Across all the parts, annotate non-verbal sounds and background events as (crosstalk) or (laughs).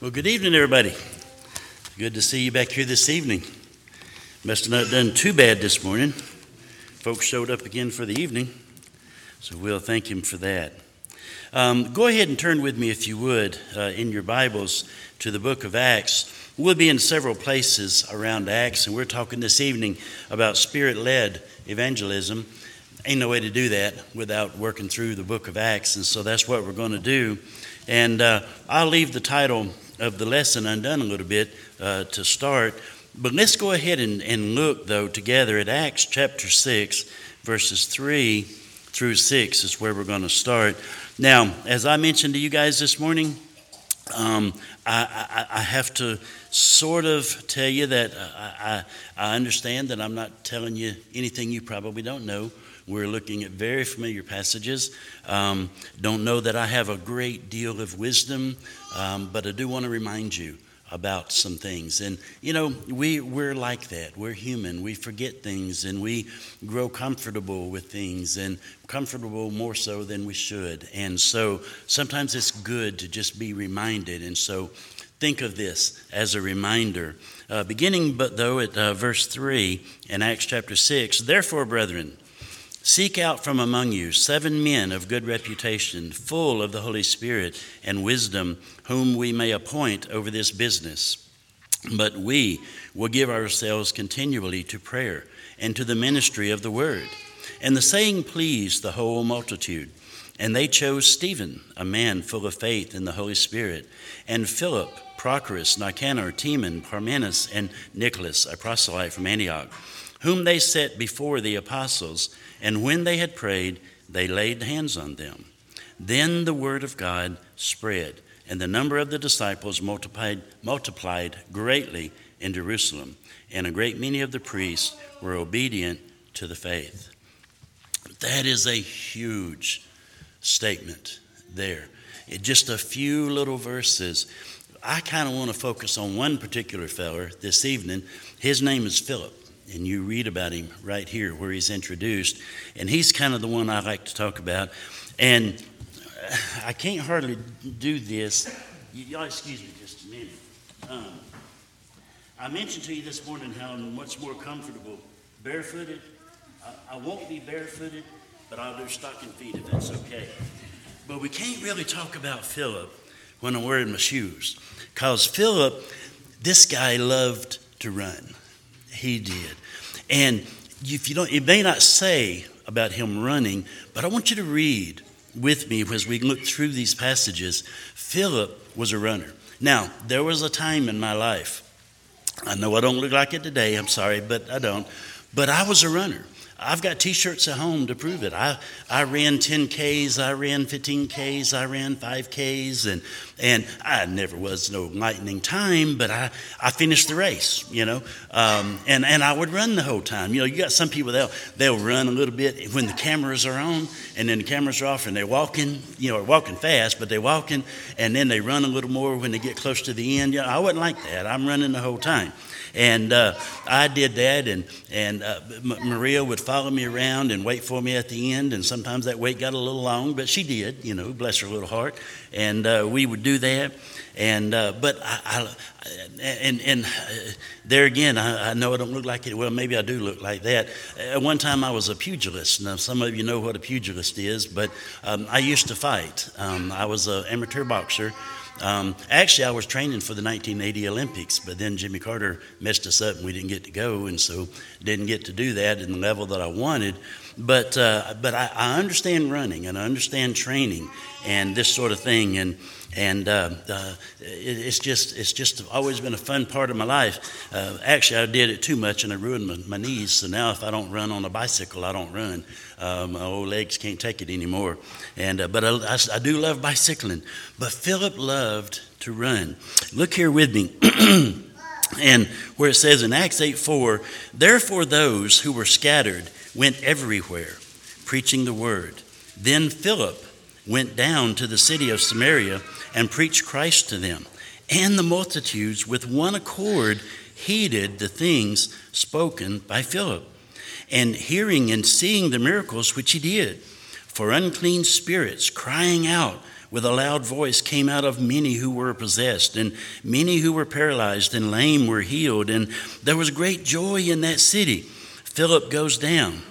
Well, good evening, everybody. Good to see you back here this evening. Must have not done too bad this morning. Folks showed up again for the evening, so we'll thank him for that. Um, go ahead and turn with me, if you would, uh, in your Bibles to the book of Acts. We'll be in several places around Acts, and we're talking this evening about spirit led evangelism. Ain't no way to do that without working through the book of Acts, and so that's what we're going to do. And uh, I'll leave the title of the lesson undone a little bit uh, to start. But let's go ahead and, and look, though, together at Acts chapter 6, verses 3 through 6 is where we're going to start. Now, as I mentioned to you guys this morning, um, I, I, I, have to sort of tell you that I, I, understand that I'm not telling you anything you probably don't know. We're looking at very familiar passages. Um, don't know that I have a great deal of wisdom, um, but I do want to remind you about some things. And, you know, we, we're like that. We're human. We forget things and we grow comfortable with things and comfortable more so than we should. And so sometimes it's good to just be reminded. And so think of this as a reminder. Uh, beginning, but though, at uh, verse 3 in Acts chapter 6, therefore, brethren, Seek out from among you seven men of good reputation, full of the Holy Spirit and wisdom, whom we may appoint over this business. But we will give ourselves continually to prayer and to the ministry of the word. And the saying pleased the whole multitude. And they chose Stephen, a man full of faith in the Holy Spirit, and Philip, Prochorus, Nicanor, Timon, Parmenas, and Nicholas, a proselyte from Antioch, whom they set before the apostles and when they had prayed, they laid hands on them. Then the word of God spread, and the number of the disciples multiplied, multiplied greatly in Jerusalem, and a great many of the priests were obedient to the faith. That is a huge statement there. In just a few little verses. I kind of want to focus on one particular feller this evening. His name is Philip and you read about him right here where he's introduced. And he's kind of the one I like to talk about. And I can't hardly do this. Y'all excuse me just a minute. Um, I mentioned to you this morning how I'm much more comfortable barefooted. I, I won't be barefooted, but I'll do stocking feet if that's okay. But we can't really talk about Philip when I'm wearing my shoes. Because Philip, this guy loved to run. He did. And if you don't, it may not say about him running, but I want you to read with me as we look through these passages. Philip was a runner. Now, there was a time in my life, I know I don't look like it today, I'm sorry, but I don't, but I was a runner. I've got t-shirts at home to prove it. I, I ran 10Ks, I ran 15Ks, I ran 5Ks, and, and I never was no lightning time, but I, I finished the race, you know, um, and, and I would run the whole time. You know, you got some people, they'll, they'll run a little bit when the cameras are on, and then the cameras are off, and they're walking, you know, walking fast, but they're walking, and then they run a little more when they get close to the end. You know, I wasn't like that. I'm running the whole time. And uh, I did that, and, and uh, Maria would follow me around and wait for me at the end. And sometimes that wait got a little long, but she did, you know, bless her little heart. And uh, we would do that. And uh, but I, I, and and uh, there again, I, I, know I don't look like it. Well, maybe I do look like that. At one time, I was a pugilist. Now, some of you know what a pugilist is, but um, I used to fight. Um, I was an amateur boxer. Um, actually, I was training for the 1980 Olympics, but then Jimmy Carter messed us up and we didn't get to go, and so didn't get to do that in the level that I wanted. But uh, but I, I, understand running and I understand training and this sort of thing, and and uh, uh, it, it's just it's just always been a fun part of my life. Uh, actually, I did it too much and I ruined my, my, knees. So now, if I don't run on a bicycle, I don't run. Uh, my old legs can't take it anymore. And uh, but I, I, I do love bicycling. But Philip loved to run. Look here with me. (clears throat) and where it says in Acts 8 4, therefore those who were scattered went everywhere, preaching the word. Then Philip went down to the city of Samaria and preached Christ to them. And the multitudes, with one accord, heeded the things spoken by Philip, and hearing and seeing the miracles which he did. For unclean spirits, crying out, with a loud voice came out of many who were possessed, and many who were paralyzed and lame were healed, and there was great joy in that city. Philip goes down.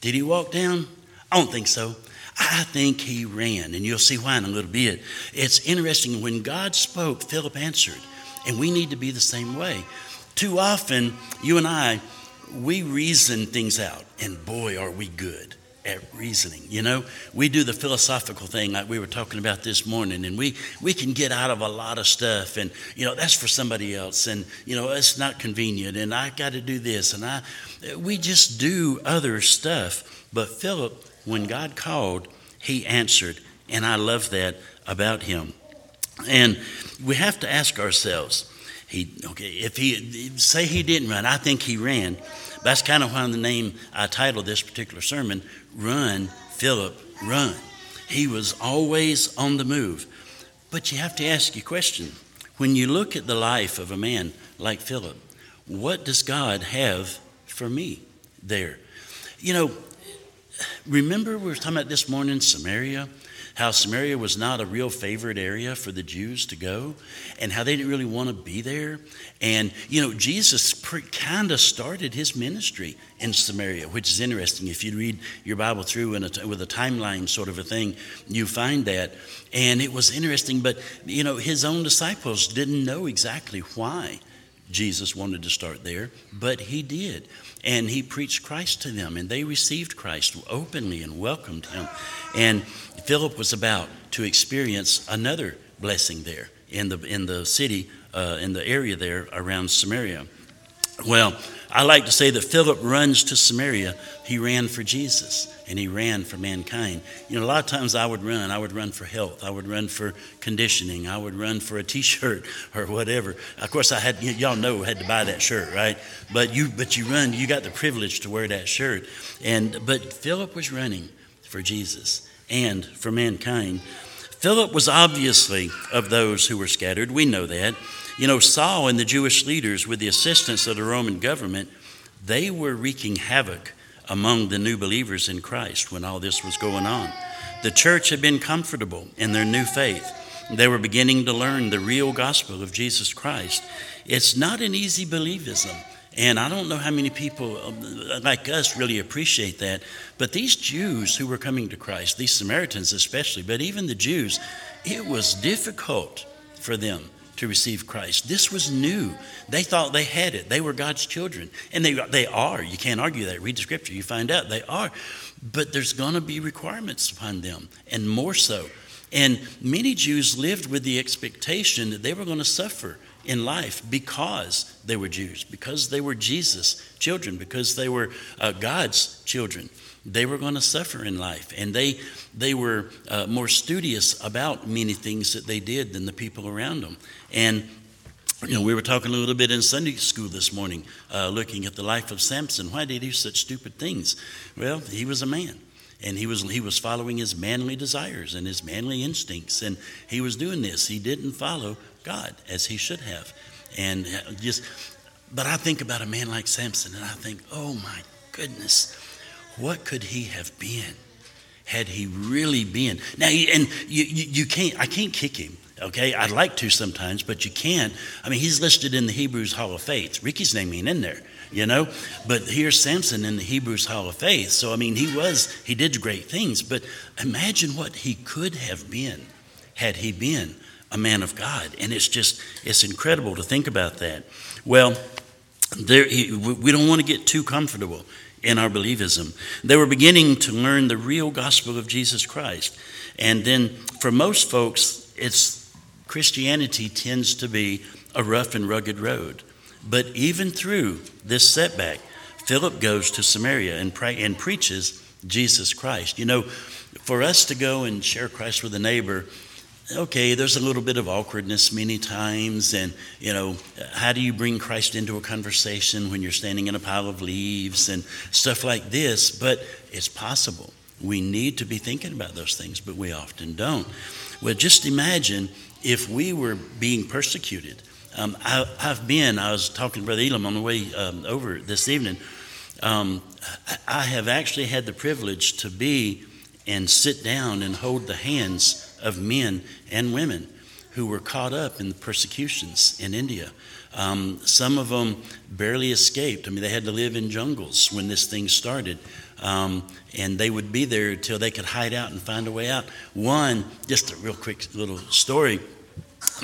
Did he walk down? I don't think so. I think he ran, and you'll see why in a little bit. It's interesting when God spoke, Philip answered, and we need to be the same way. Too often, you and I, we reason things out, and boy, are we good at reasoning. You know, we do the philosophical thing like we were talking about this morning, and we we can get out of a lot of stuff, and you know that's for somebody else, and you know it's not convenient, and I got to do this, and I we just do other stuff. But Philip, when God called, he answered, and I love that about him. And we have to ask ourselves, he okay, if he say he didn't run, I think he ran. That's kind of why the name I titled this particular sermon, Run, Philip, Run. He was always on the move. But you have to ask your question. When you look at the life of a man like Philip, what does God have for me there? You know, remember we were talking about this morning Samaria? how Samaria was not a real favorite area for the Jews to go, and how they didn't really want to be there. And, you know, Jesus kind of started his ministry in Samaria, which is interesting. If you read your Bible through in a, with a timeline sort of a thing, you find that. And it was interesting, but, you know, his own disciples didn't know exactly why Jesus wanted to start there, but he did. And he preached Christ to them, and they received Christ openly and welcomed him. And Philip was about to experience another blessing there in the, in the city, uh, in the area there around Samaria. Well, I like to say that Philip runs to Samaria. He ran for Jesus and he ran for mankind. You know, a lot of times I would run. I would run for health. I would run for conditioning. I would run for a T-shirt (laughs) or whatever. Of course, I had y'all know had to buy that shirt, right? But you, but you run. You got the privilege to wear that shirt. And but Philip was running for Jesus and for mankind. Philip was obviously of those who were scattered. We know that. You know, Saul and the Jewish leaders, with the assistance of the Roman government, they were wreaking havoc among the new believers in Christ when all this was going on. The church had been comfortable in their new faith. They were beginning to learn the real gospel of Jesus Christ. It's not an easy believism. And I don't know how many people um, like us really appreciate that. But these Jews who were coming to Christ, these Samaritans especially, but even the Jews, it was difficult for them to receive Christ. This was new. They thought they had it. They were God's children. And they, they are. You can't argue that. Read the scripture, you find out they are. But there's going to be requirements upon them, and more so. And many Jews lived with the expectation that they were going to suffer in life because they were Jews, because they were Jesus' children, because they were uh, God's children. They were going to suffer in life, and they they were uh, more studious about many things that they did than the people around them. And you know, we were talking a little bit in Sunday school this morning, uh, looking at the life of Samson. Why did he do such stupid things? Well, he was a man and he was he was following his manly desires and his manly instincts and he was doing this he didn't follow God as he should have. And just, but I think about a man like Samson and I think, oh my goodness, what could he have been had he really been? Now, and you, you, you can't, I can't kick him. Okay, I'd like to sometimes, but you can't. I mean, he's listed in the Hebrews Hall of Faith. Ricky's name ain't in there, you know. But here's Samson in the Hebrews Hall of Faith. So I mean, he was he did great things. But imagine what he could have been had he been a man of God. And it's just, it's incredible to think about that. Well, there, we don't want to get too comfortable in our believism. They were beginning to learn the real gospel of Jesus Christ. And then for most folks, it's Christianity tends to be a rough and rugged road. But even through this setback, Philip goes to Samaria and, pray, and preaches Jesus Christ. You know, for us to go and share Christ with a neighbor, okay, there's a little bit of awkwardness many times. And, you know, how do you bring Christ into a conversation when you're standing in a pile of leaves and stuff like this? But it's possible. We need to be thinking about those things, but we often don't. Well, just imagine if we were being persecuted. Um, I, have been, I was talking to Brother Elam on the way um, over this evening. Um, I have actually had the privilege to be and sit down and hold the hands of men and women who were caught up in the persecutions in India. Um, some of them barely escaped. I mean, they had to live in jungles when this thing started. Um, and they would be there until they could hide out and find a way out. One, just a real quick little story.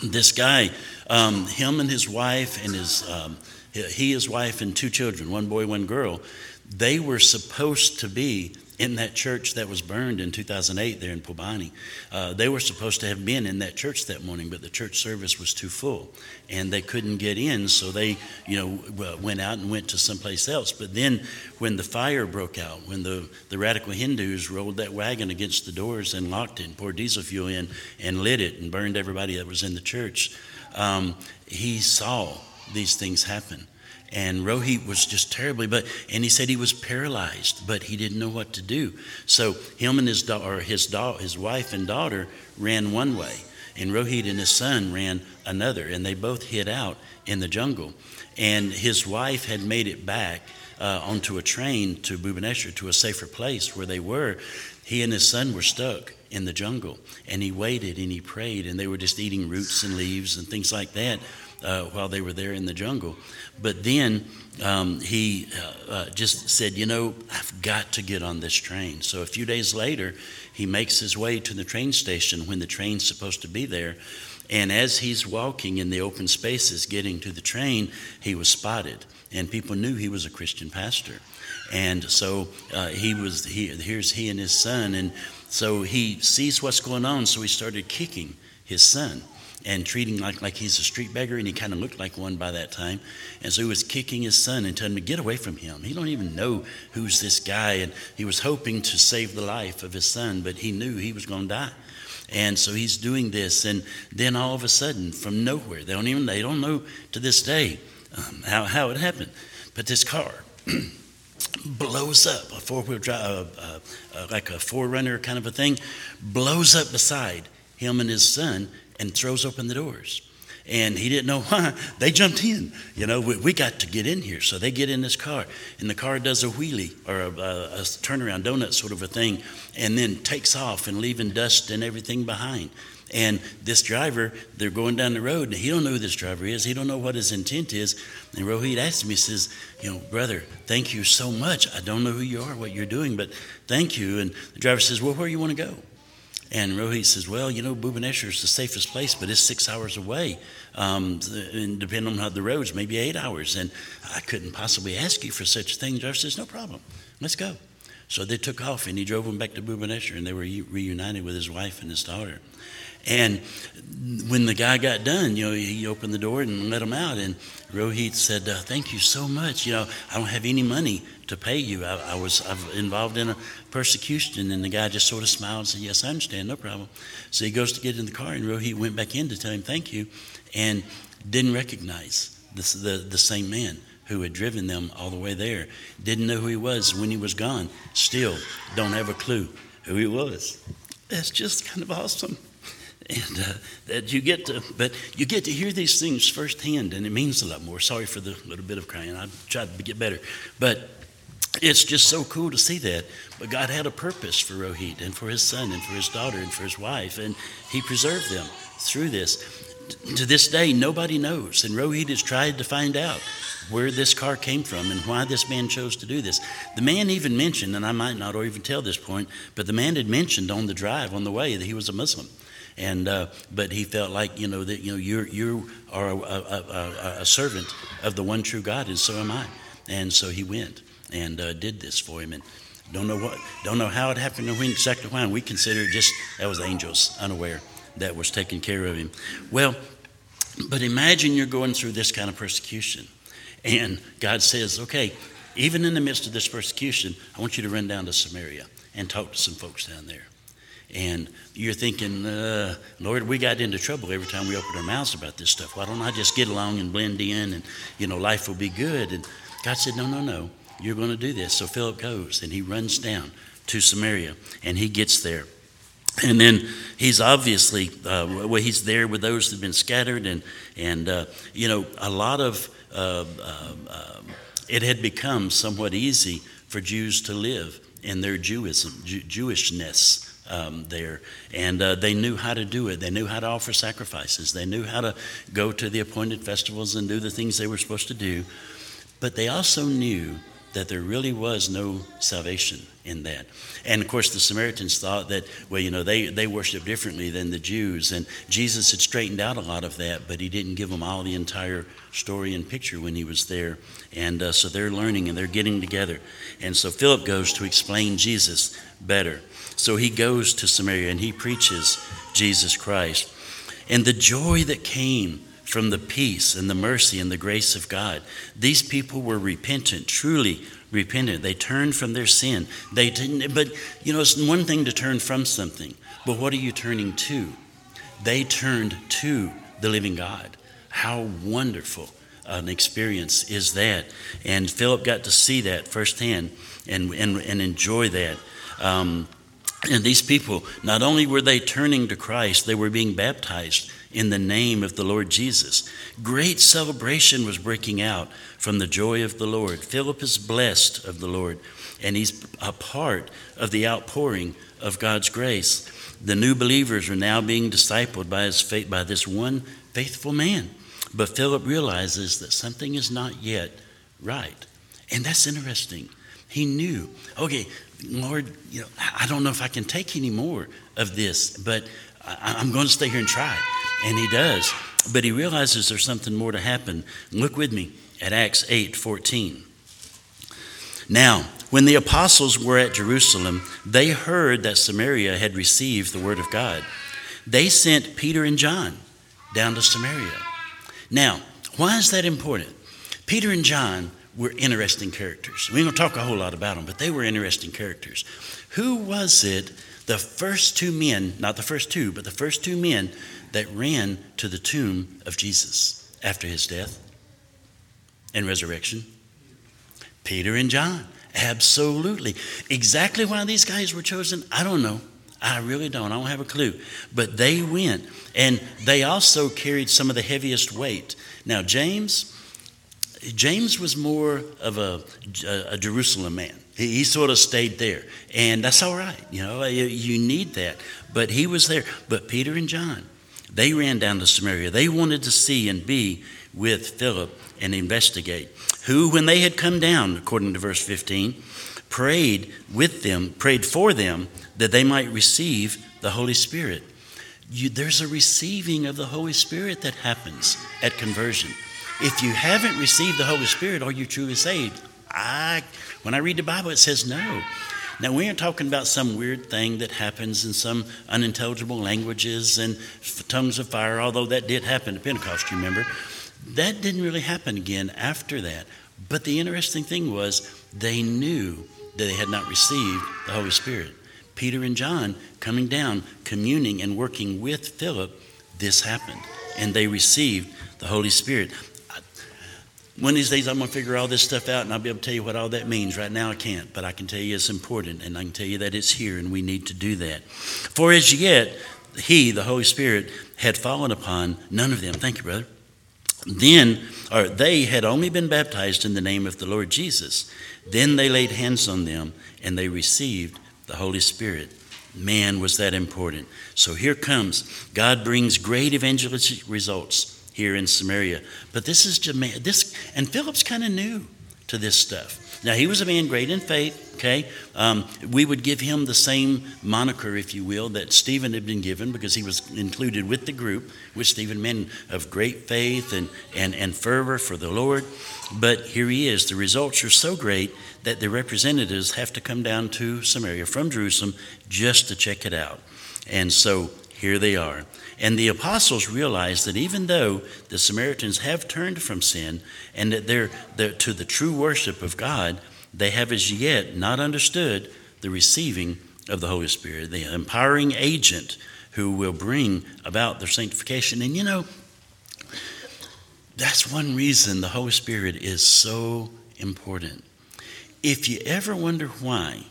This guy, um, him and his wife and his, um, he, his wife and two children, one boy, one girl, they were supposed to be in that church that was burned in 2008 there in Phulbani. Uh, they were supposed to have been in that church that morning, but the church service was too full and they couldn't get in, so they, you know, went out and went to someplace else. But then when the fire broke out, when the, the radical Hindus rolled that wagon against the doors and locked it and poured diesel fuel in and lit it and burned everybody that was in the church, um, he saw these things happen and Rohit was just terribly, but and he said he was paralyzed, but he didn't know what to do. So him and his daughter, his da- his wife and daughter ran one way, and Rohit and his son ran another, and they both hid out in the jungle. And his wife had made it back uh, onto a train to Bhubaneswar to a safer place where they were. He and his son were stuck in the jungle, and he waited and he prayed, and they were just eating roots and leaves and things like that uh, while they were there in the jungle. But then um, he uh, uh, just said, You know, I've got to get on this train. So a few days later, he makes his way to the train station when the train's supposed to be there. And as he's walking in the open spaces getting to the train, he was spotted. And people knew he was a Christian pastor. And so uh, he was, he, here's he and his son. And so he sees what's going on, so he started kicking his son and treating like, like he's a street beggar, and he kind of looked like one by that time. And so he was kicking his son and telling him to get away from him. He don't even know who's this guy, and he was hoping to save the life of his son, but he knew he was going to die. And so he's doing this, and then all of a sudden, from nowhere, they don't even they don't know to this day um, how how it happened, but this car. (clears throat) blows up a four-wheel drive, uh, uh, uh, like a 4Runner kind of a thing, blows up beside him and his son, and throws open the doors. And he didn't know (laughs) why. They jumped in. You know, we, we got to get in here. So they get in this car, and the car does a wheelie or a, a, a turnaround donut sort of a thing, and then takes off and leaving dust and everything behind. And this driver, they're going down the road, and he don't know who this driver is. He don't know what his intent is. And Rohit asked me, he says, you know, brother, thank you so much. I don't know who you are, what you're doing, but thank you. And the driver says, well, where you want to go? And Rohit says, Well, you know, Bhubaneswar is the safest place, but it's six hours away. Um, and depending on how the roads, maybe eight hours. And I couldn't possibly ask you for such a thing. The says, No problem. Let's go. So they took off, and he drove them back to Bhubaneswar, and they were reunited with his wife and his daughter. And when the guy got done, you know, he opened the door and let him out. And Rohit said, uh, "Thank you so much. You know, I don't have any money to pay you. I, I was i involved in a persecution." And the guy just sort of smiled and said, "Yes, I understand. No problem." So he goes to get in the car, and Rohit went back in to tell him thank you, and didn't recognize the the, the same man who had driven them all the way there. Didn't know who he was when he was gone. Still, don't have a clue who he was. That's just kind of awesome and uh, that you get to, but you get to hear these things firsthand, and it means a lot more. Sorry for the little bit of crying. I tried to get better, but it's just so cool to see that. But God had a purpose for Rohit and for his son and for his daughter and for his wife, and He preserved them through this. To this day, nobody knows, and Rohit has tried to find out where this car came from and why this man chose to do this. The man even mentioned, and I might not or even tell this point, but the man had mentioned on the drive on the way that he was a Muslim and uh, but he felt like you know that you know you you are a, a, a, a, servant of the one true God, and so am I. And so he went and uh, did this for him, and don't know what, don't know how it happened or when exactly why. We consider just that was angels, unaware that was taking care of him. Well, but imagine you're going through this kind of persecution, and God says, okay. Even in the midst of this persecution, I want you to run down to Samaria and talk to some folks down there. And you're thinking, uh, Lord, we got into trouble every time we opened our mouths about this stuff. Why don't I just get along and blend in and, you know, life will be good? And God said, No, no, no. You're going to do this. So Philip goes and he runs down to Samaria and he gets there. And then he's obviously, uh, well, he's there with those that have been scattered. And, and uh, you know, a lot of, uh, um, it had become somewhat easy for Jews to live in their Jewism, Jew- Jewishness um, there. And uh, they knew how to do it. They knew how to offer sacrifices. They knew how to go to the appointed festivals and do the things they were supposed to do. But they also knew that there really was no salvation in that. And of course, the Samaritans thought that, well, you know, they, they worship differently than the Jews. And Jesus had straightened out a lot of that, but he didn't give them all the entire story and picture when he was there. And uh, so they're learning and they're getting together. And so Philip goes to explain Jesus better. So he goes to Samaria and he preaches Jesus Christ. And the joy that came from the peace and the mercy and the grace of God. These people were repentant, truly repentant. They turned from their sin. They didn't, but you know, it's one thing to turn from something, but what are you turning to? They turned to the living God. How wonderful an experience is that? And Philip got to see that firsthand and, and, and enjoy that. Um, and these people, not only were they turning to Christ, they were being baptized in the name of the Lord Jesus. Great celebration was breaking out from the joy of the Lord. Philip is blessed of the Lord, and he's a part of the outpouring of God's grace. The new believers are now being discipled by, his faith, by this one faithful man. But Philip realizes that something is not yet right. And that's interesting. He knew, okay, Lord, you know, I don't know if I can take any more of this, but I'm going to stay here and try. And he does. But he realizes there's something more to happen. Look with me at Acts 8 14. Now, when the apostles were at Jerusalem, they heard that Samaria had received the word of God. They sent Peter and John down to Samaria. Now, why is that important? Peter and John were interesting characters. We don't talk a whole lot about them, but they were interesting characters. Who was it, the first two men, not the first two, but the first two men that ran to the tomb of Jesus after his death and resurrection? Peter and John. Absolutely. Exactly why these guys were chosen, I don't know. I really don't. I don't have a clue. But they went. And they also carried some of the heaviest weight. Now, James, James was more of a, a, Jerusalem man. He, he, sort of stayed there. And that's all right. You know, you, you need that. But he was there. But Peter and John, they ran down to Samaria. They wanted to see and be with Philip and investigate. Who, when they had come down, according to verse 15, prayed with them, prayed for them that they might receive the Holy Spirit. You, there's a receiving of the Holy Spirit that happens at conversion. If you haven't received the Holy Spirit, are you truly saved? I, when I read the Bible, it says no. Now, we aren't talking about some weird thing that happens in some unintelligible languages and tongues of fire, although that did happen at Pentecost, you remember. That didn't really happen again after that. But the interesting thing was they knew that they had not received the Holy Spirit. Peter and John coming down, communing and working with Philip, this happened. And they received the Holy Spirit. One of these days, I'm going to figure all this stuff out and I'll be able to tell you what all that means. Right now, I can't, but I can tell you it's important and I can tell you that it's here and we need to do that. For as yet, He, the Holy Spirit, had fallen upon none of them. Thank you, brother. Then, or they had only been baptized in the name of the Lord Jesus. Then they laid hands on them and they received the Holy Spirit. Man, was that important. So here comes God brings great evangelistic results here in Samaria. But this is this, and Philip's kind of new to this stuff. Now he was a man great in faith. Okay, um, we would give him the same moniker, if you will, that Stephen had been given because he was included with the group with Stephen, men of great faith and and and fervor for the Lord. But here he is. The results are so great that the representatives have to come down to Samaria from Jerusalem just to check it out. And so here they are. And the apostles realize that even though the Samaritans have turned from sin and that they're, they're, to the true worship of God, they have as yet not understood the receiving of the Holy Spirit, the empowering agent who will bring about their sanctification. And you know, that's one reason the Holy Spirit is so important. If you ever wonder why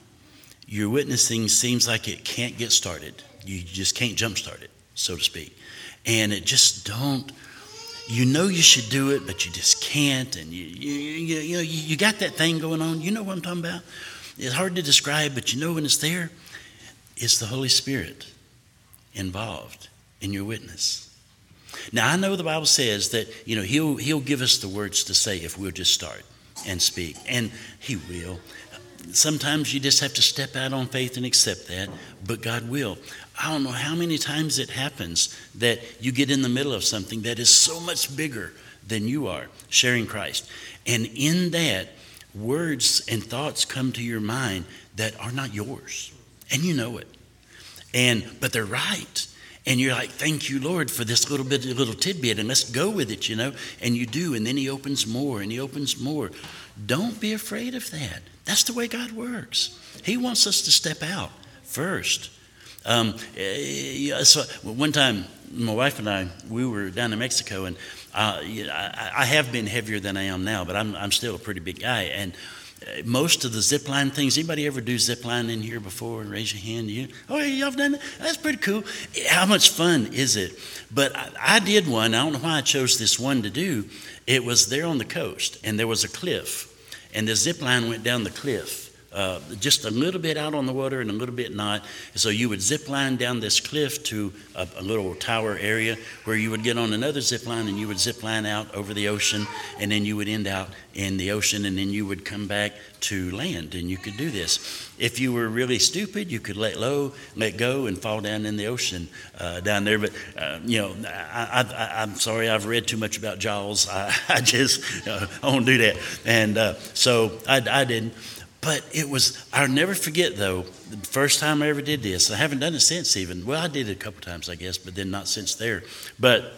your witnessing seems like it can't get started, you just can't jumpstart it so to speak. And it just don't, you know you should do it, but you just can't. And you, you, you, you know, you, you got that thing going on. You know what I'm talking about? It's hard to describe, but you know when it's there. is the Holy Spirit involved in your witness? Now I know the Bible says that you know he'll he'll give us the words to say if we'll just start and speak, and he will. Sometimes you just have to step out on faith and accept that, but God will. I don't know how many times it happens that you get in the middle of something that is so much bigger than you are, sharing Christ. And in that, words and thoughts come to your mind that are not yours. And you know it. And but they're right. And you're like, thank you, Lord, for this little bit, little tidbit, and let's go with it, you know. And you do, and then He opens more, and He opens more. Don't be afraid of that. That's the way God works. He wants us to step out first. Um, eh, so one time, my wife and I, we were down in Mexico, and uh, I, I, have been heavier than I am now, but I'm, I'm still a pretty big guy. And uh, most of the zip line things, anybody ever do zip line in here before? Raise your hand. You, oh, yeah, y'all done that? That's pretty cool. How much fun is it? But I, I did one. I don't know why I chose this one to do. It was there on the coast, and there was a cliff and the zip line went down the cliff. Uh, just a little bit out on the water and a little bit not. So you would zip line down this cliff to a, a, little tower area where you would get on another zip line and you would zip line out over the ocean and then you would end out in the ocean and then you would come back to land and you could do this. If you were really stupid, you could let low, let go, and fall down in the ocean uh, down there. But, uh, you know, I, am sorry, I've read too much about Jaws. (laughs) I, I just, uh, I won't do that. And uh, so I, I didn't. But it was, I'll never forget though, the first time I ever did this. I haven't done it since even. Well, I did it a couple times, I guess, but then not since there. But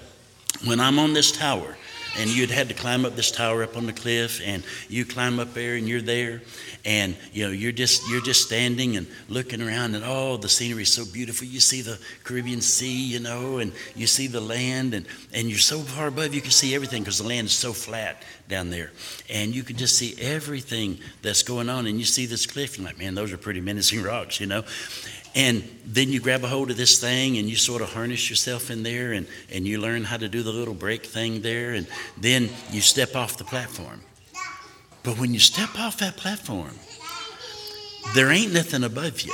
when I'm on this tower, and you'd had to climb up this tower up on the cliff and you climb up there and you're there. And you know you're just you're just standing and looking around and oh the scenery is so beautiful. You see the caribbean sea you know and you see the land and and you're so far above you can see everything because the land is so flat down there. And you can just see everything that's going on and you see this cliff and like man those are pretty menacing (laughs) rocks you know and then you grab a hold of this thing and you sort of harness yourself in there and, and you learn how to do the little brake thing there. And then you step off the platform. But when you step off that platform, there ain't nothing above you.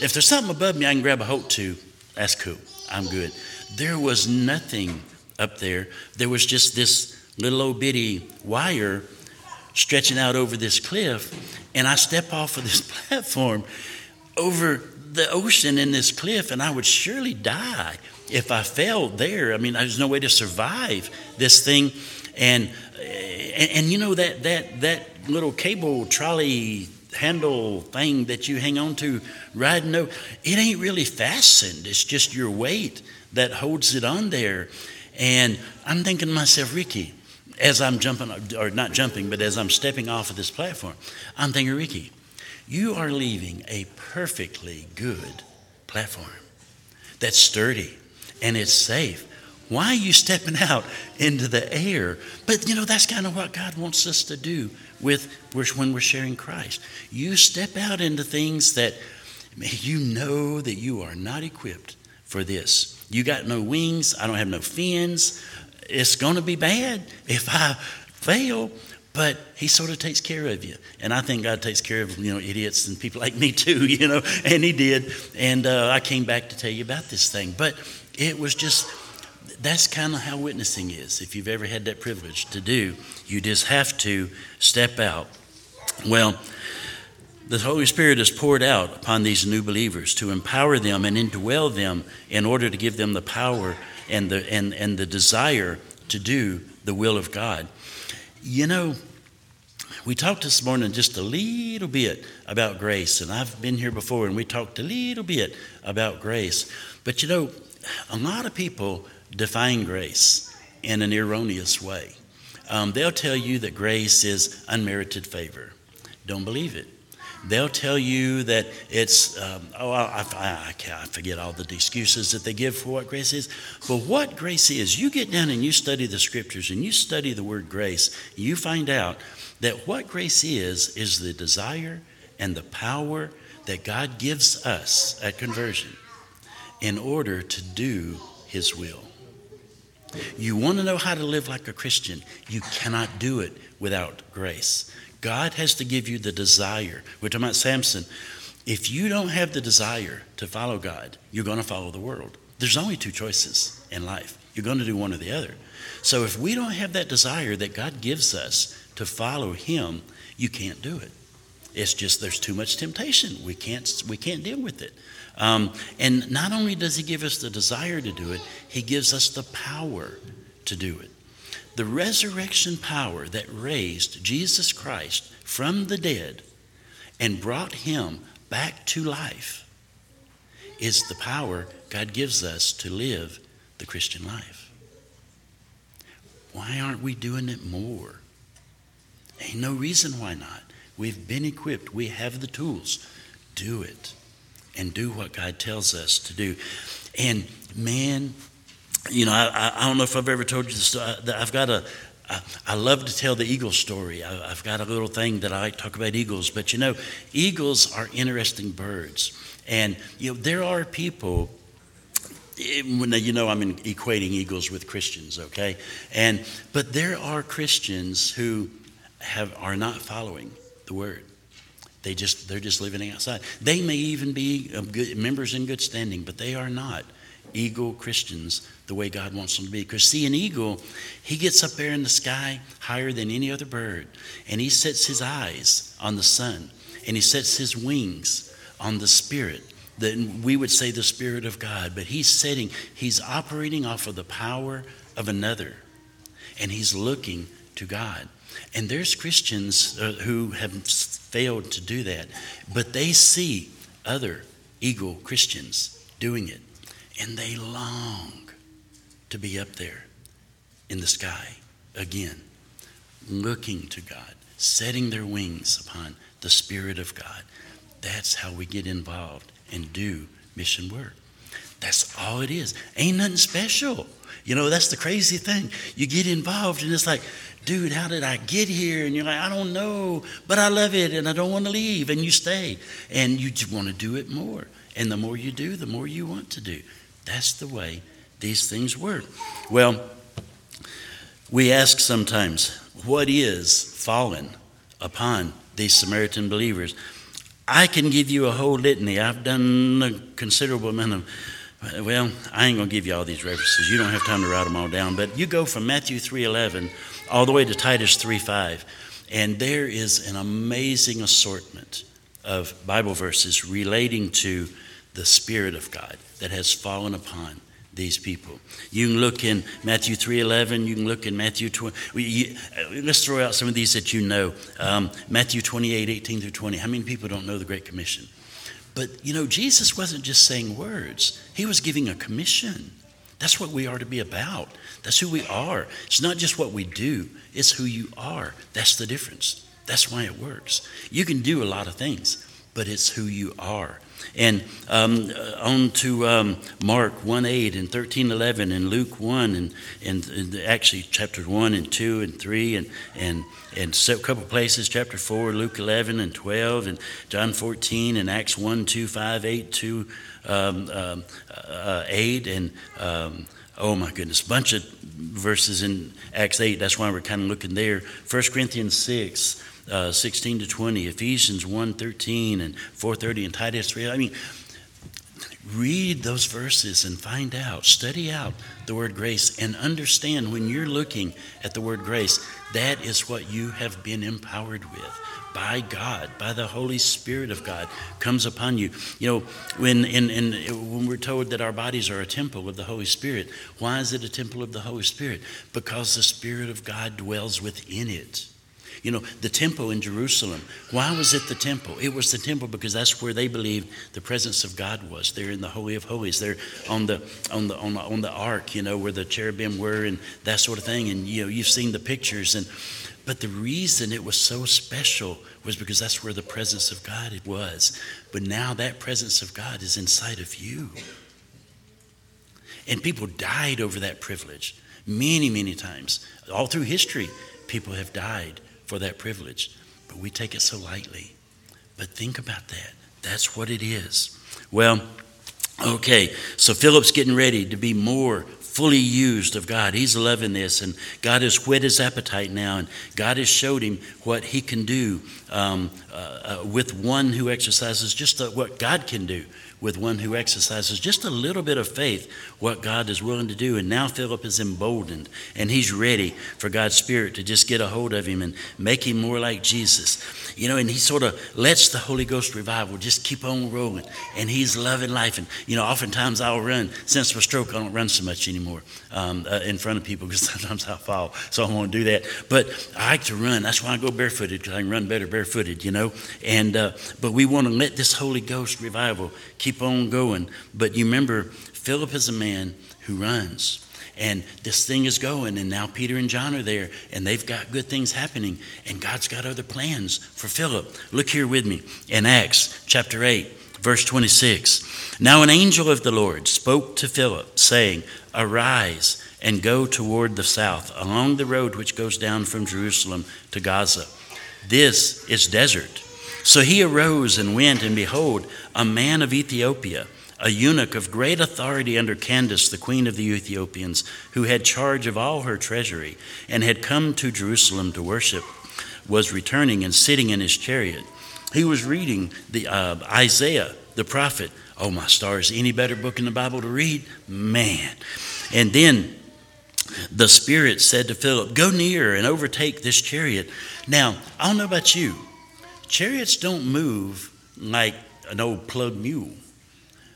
If there's something above me I can grab a hold to, that's cool. I'm good. There was nothing up there. There was just this little old bitty wire stretching out over this cliff. And I step off of this (laughs) platform over the ocean and this cliff, and I would surely die if I fell there. I mean, there's no way to survive this thing. And, and, and you know, that, that, that little cable trolley handle thing that you hang on to riding over, it ain't really fastened. It's just your weight that holds it on there. And I'm thinking to myself, Ricky, as I'm jumping, or not jumping, but as I'm stepping off of this platform, I'm thinking, Ricky, you are leaving a perfectly good platform that's sturdy and it's safe. Why are you stepping out into the air? But you know, that's kind of what God wants us to do with when we're sharing Christ. You step out into things that you know that you are not equipped for this. You got no wings, I don't have no fins. It's going to be bad if I fail but he sort of takes care of you. And i think god takes care of you know idiots and people like me too (laughs) you know and he did. And uh, i came back to tell you about this thing. But it was just that's kind of how witnessing is. If you've ever had that privilege to do you just have to step out. Well the Holy Spirit is poured out upon these new believers to empower them and indwell them in order to give them the power and the, and, and the desire to do the will of God. You know, we talked this morning just a little bit about grace, and I've been here before and we talked a little bit about grace. But you know, a lot of people define grace in an erroneous way. Um, they'll tell you that grace is unmerited favor. Don't believe it. They'll tell you that it's, um, oh, I, I, I, forget all the excuses that they give for what grace is. But what grace is, you get down and you study the scriptures and you study the word grace, you find out that what grace is, is the desire and the power that God gives us at conversion in order to do His will. You want to know how to live like a Christian, you cannot do it without grace. God has to give you the desire. We're talking about Samson. if you don't have the desire to follow God, you're going to follow the world. There's only two choices in life. You're going to do one or the other. So if we don't have that desire that God gives us to follow Him, you can't do it. It's just there's too much temptation. We can't we can't deal with it. Um, and not only does He give us the desire to do it, He gives us the power to do it. The resurrection power that raised Jesus Christ from the dead and brought Him back to life is the power God gives us to live the Christian life. Why aren't we doing it more? Ain't no reason why not. We've been equipped, we have the tools. Do it and do what God tells us to do. And man, you know, I, I don't know if I've ever told you this. I've got a, I love to tell the eagle story. I've got a little thing that I talk about eagles, but you know, eagles are interesting birds. And, you know, there are people, eh, when you know I'm equating eagles with Christians, okay? And, but there are Christians who have, are not following the word. They just, they're just living outside. They may even be good, members in good standing, but they are not eagle Christians the way God wants them to be. Because, see, an eagle, he gets up there in the sky higher than any other bird, and he sets his eyes on the sun, and he sets his wings on the Spirit. That we would say the Spirit of God, but he's setting, he's operating off of the power of another, and he's looking to God. And there's Christians uh, who have failed to do that, but they see other eagle Christians doing it, and they long to be up there in the sky again, looking to God, setting their wings upon the Spirit of God. That's how we get involved and do mission work. That's all it is. Ain't nothing special. You know, that's the crazy thing. You get involved and it's like, dude, how did I get here? And you're like, I don't know, but I love it and I don't want to leave. And you stay and you just want to do it more. And the more you do, the more you want to do. That's the way these things work. Well, we ask sometimes, what is fallen upon these Samaritan believers? I can give you a whole litany. I've done a considerable amount of well, I ain't going to give you all these references. You don't have time to write them all down. But you go from Matthew 3.11 all the way to Titus 3.5, and there is an amazing assortment of Bible verses relating to the Spirit of God that has fallen upon these people. You can look in Matthew 3.11. You can look in Matthew 20. You, let's throw out some of these that you know. Um, Matthew 28, 18 through 20. How many people don't know the Great Commission? But you know, Jesus wasn't just saying words, he was giving a commission. That's what we are to be about. That's who we are. It's not just what we do, it's who you are. That's the difference. That's why it works. You can do a lot of things, but it's who you are. And um, uh, on to um, Mark 1 8 and 13 11 and Luke 1 and, and, and actually chapters 1 and 2 and 3 and, and, and a couple places, chapter 4, Luke 11 and 12 and John 14 and Acts 1 2 5 8 2 um, um, uh, 8 and um, oh my goodness, bunch of verses in Acts 8. That's why we're kind of looking there. 1 Corinthians 6 uh, 16 to 20, Ephesians 1 13 and 430 and Titus 3. I mean, read those verses and find out, study out the word grace, and understand when you're looking at the word grace, that is what you have been empowered with by God, by the Holy Spirit of God comes upon you. You know, when, in, in, when we're told that our bodies are a temple of the Holy Spirit, why is it a temple of the Holy Spirit? Because the Spirit of God dwells within it. You know, the temple in Jerusalem, why was it the temple? It was the temple because that's where they believed the presence of God was. They're in the Holy of Holies. They're on the on the on the, on the ark, you know, where the cherubim were and that sort of thing. And you know, you've seen the pictures and but the reason it was so special was because that's where the presence of God was. But now that presence of God is inside of you. And people died over that privilege many, many times. All through history, people have died for that privilege, but we take it so lightly. But think about that. That's what it is. Well, Okay, so Philip's getting ready to be more fully used of God. He's loving this, and God has whet his appetite now, and God has showed him what he can do um, uh, uh, with one who exercises just what God can do with one who exercises just a little bit of faith what God is willing to do. And now Philip is emboldened and he's ready for God's Spirit to just get a hold of him and make him more like Jesus. You know, and he sort of lets the Holy Ghost revival just keep on rolling. And he's loving life. And, you know, oftentimes I'll run. Since my stroke, I don't run so much anymore um, uh, in front of people (laughs) because sometimes I fall. So I won't do that. But I like to run. That's why I go barefooted because I can run better barefooted, you know. And, uh, but we want to let this Holy Ghost revival keep on going. But you remember, Philip is a man who runs. And this thing is going, and now Peter and John are there, and they've got good things happening, and God's got other plans for Philip. Look here with me in Acts chapter 8, verse 26. Now an angel of the Lord spoke to Philip, saying, Arise and go toward the south, along the road which goes down from Jerusalem to Gaza. This is desert. So he arose and went, and behold, a man of Ethiopia, a eunuch of great authority under Candace, the queen of the Ethiopians, who had charge of all her treasury, and had come to Jerusalem to worship, was returning and sitting in his chariot. He was reading the uh, Isaiah, the prophet. Oh my stars! Any better book in the Bible to read? Man! And then the Spirit said to Philip, "Go near and overtake this chariot." Now I don't know about you. Chariots don't move like an old plug mule.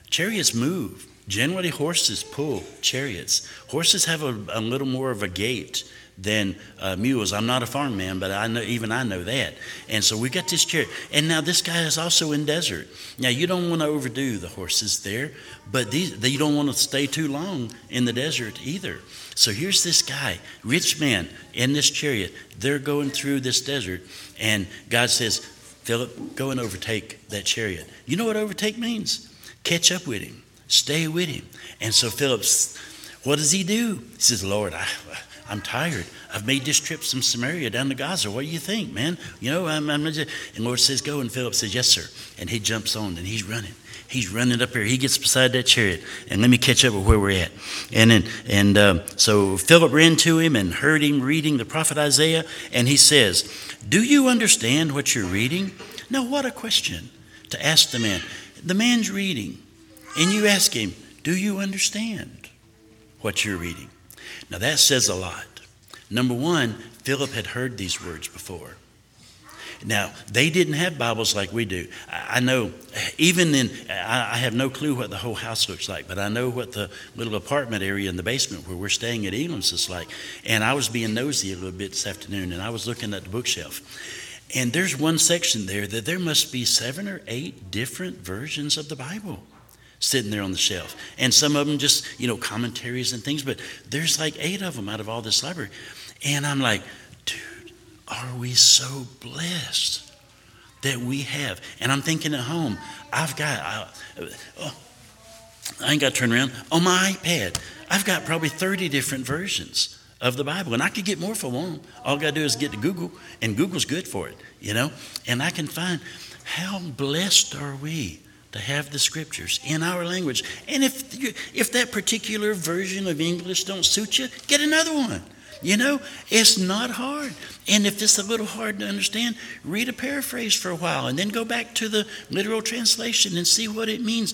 Chariots move. Generally, horses pull chariots. Horses have a, a little more of a gait than uh, mules. I'm not a farm man, but I know even I know that. And so we got this chariot. And now this guy is also in desert. Now you don't want to overdo the horses there, but these, you don't want to stay too long in the desert either. So here's this guy, rich man in this chariot. They're going through this desert, and God says, Philip, go and overtake that chariot. You know what overtake means? Catch up with him, stay with him. And so Philip's, what does he do? He says, Lord, I, I'm tired. I've made this trip from Samaria down to Gaza. What do you think, man? You know, I'm, I'm and Lord says, go. And Philip says, yes, sir. And he jumps on and he's running. He's running up here. He gets beside that chariot, and let me catch up with where we're at. And then, and uh, so Philip ran to him and heard him reading the prophet Isaiah, and he says, "Do you understand what you're reading?" Now, what a question to ask the man. The man's reading, and you ask him, "Do you understand what you're reading?" Now that says a lot. Number one, Philip had heard these words before. Now, they didn't have Bibles like we do. I know, even in, I have no clue what the whole house looks like, but I know what the little apartment area in the basement where we're staying at Elam's is like. And I was being nosy a little bit this afternoon, and I was looking at the bookshelf. And there's one section there that there must be seven or eight different versions of the Bible sitting there on the shelf. And some of them just, you know, commentaries and things, but there's like eight of them out of all this library. And I'm like, are we so blessed that we have? And I'm thinking at home, I've got, I, oh, I ain't got to turn around. On my iPad, I've got probably 30 different versions of the Bible. And I could get more for one. All I got to do is get to Google, and Google's good for it, you know? And I can find how blessed are we to have the scriptures in our language. And if, you, if that particular version of English don't suit you, get another one. You know, it's not hard. And if it's a little hard to understand, read a paraphrase for a while and then go back to the literal translation and see what it means.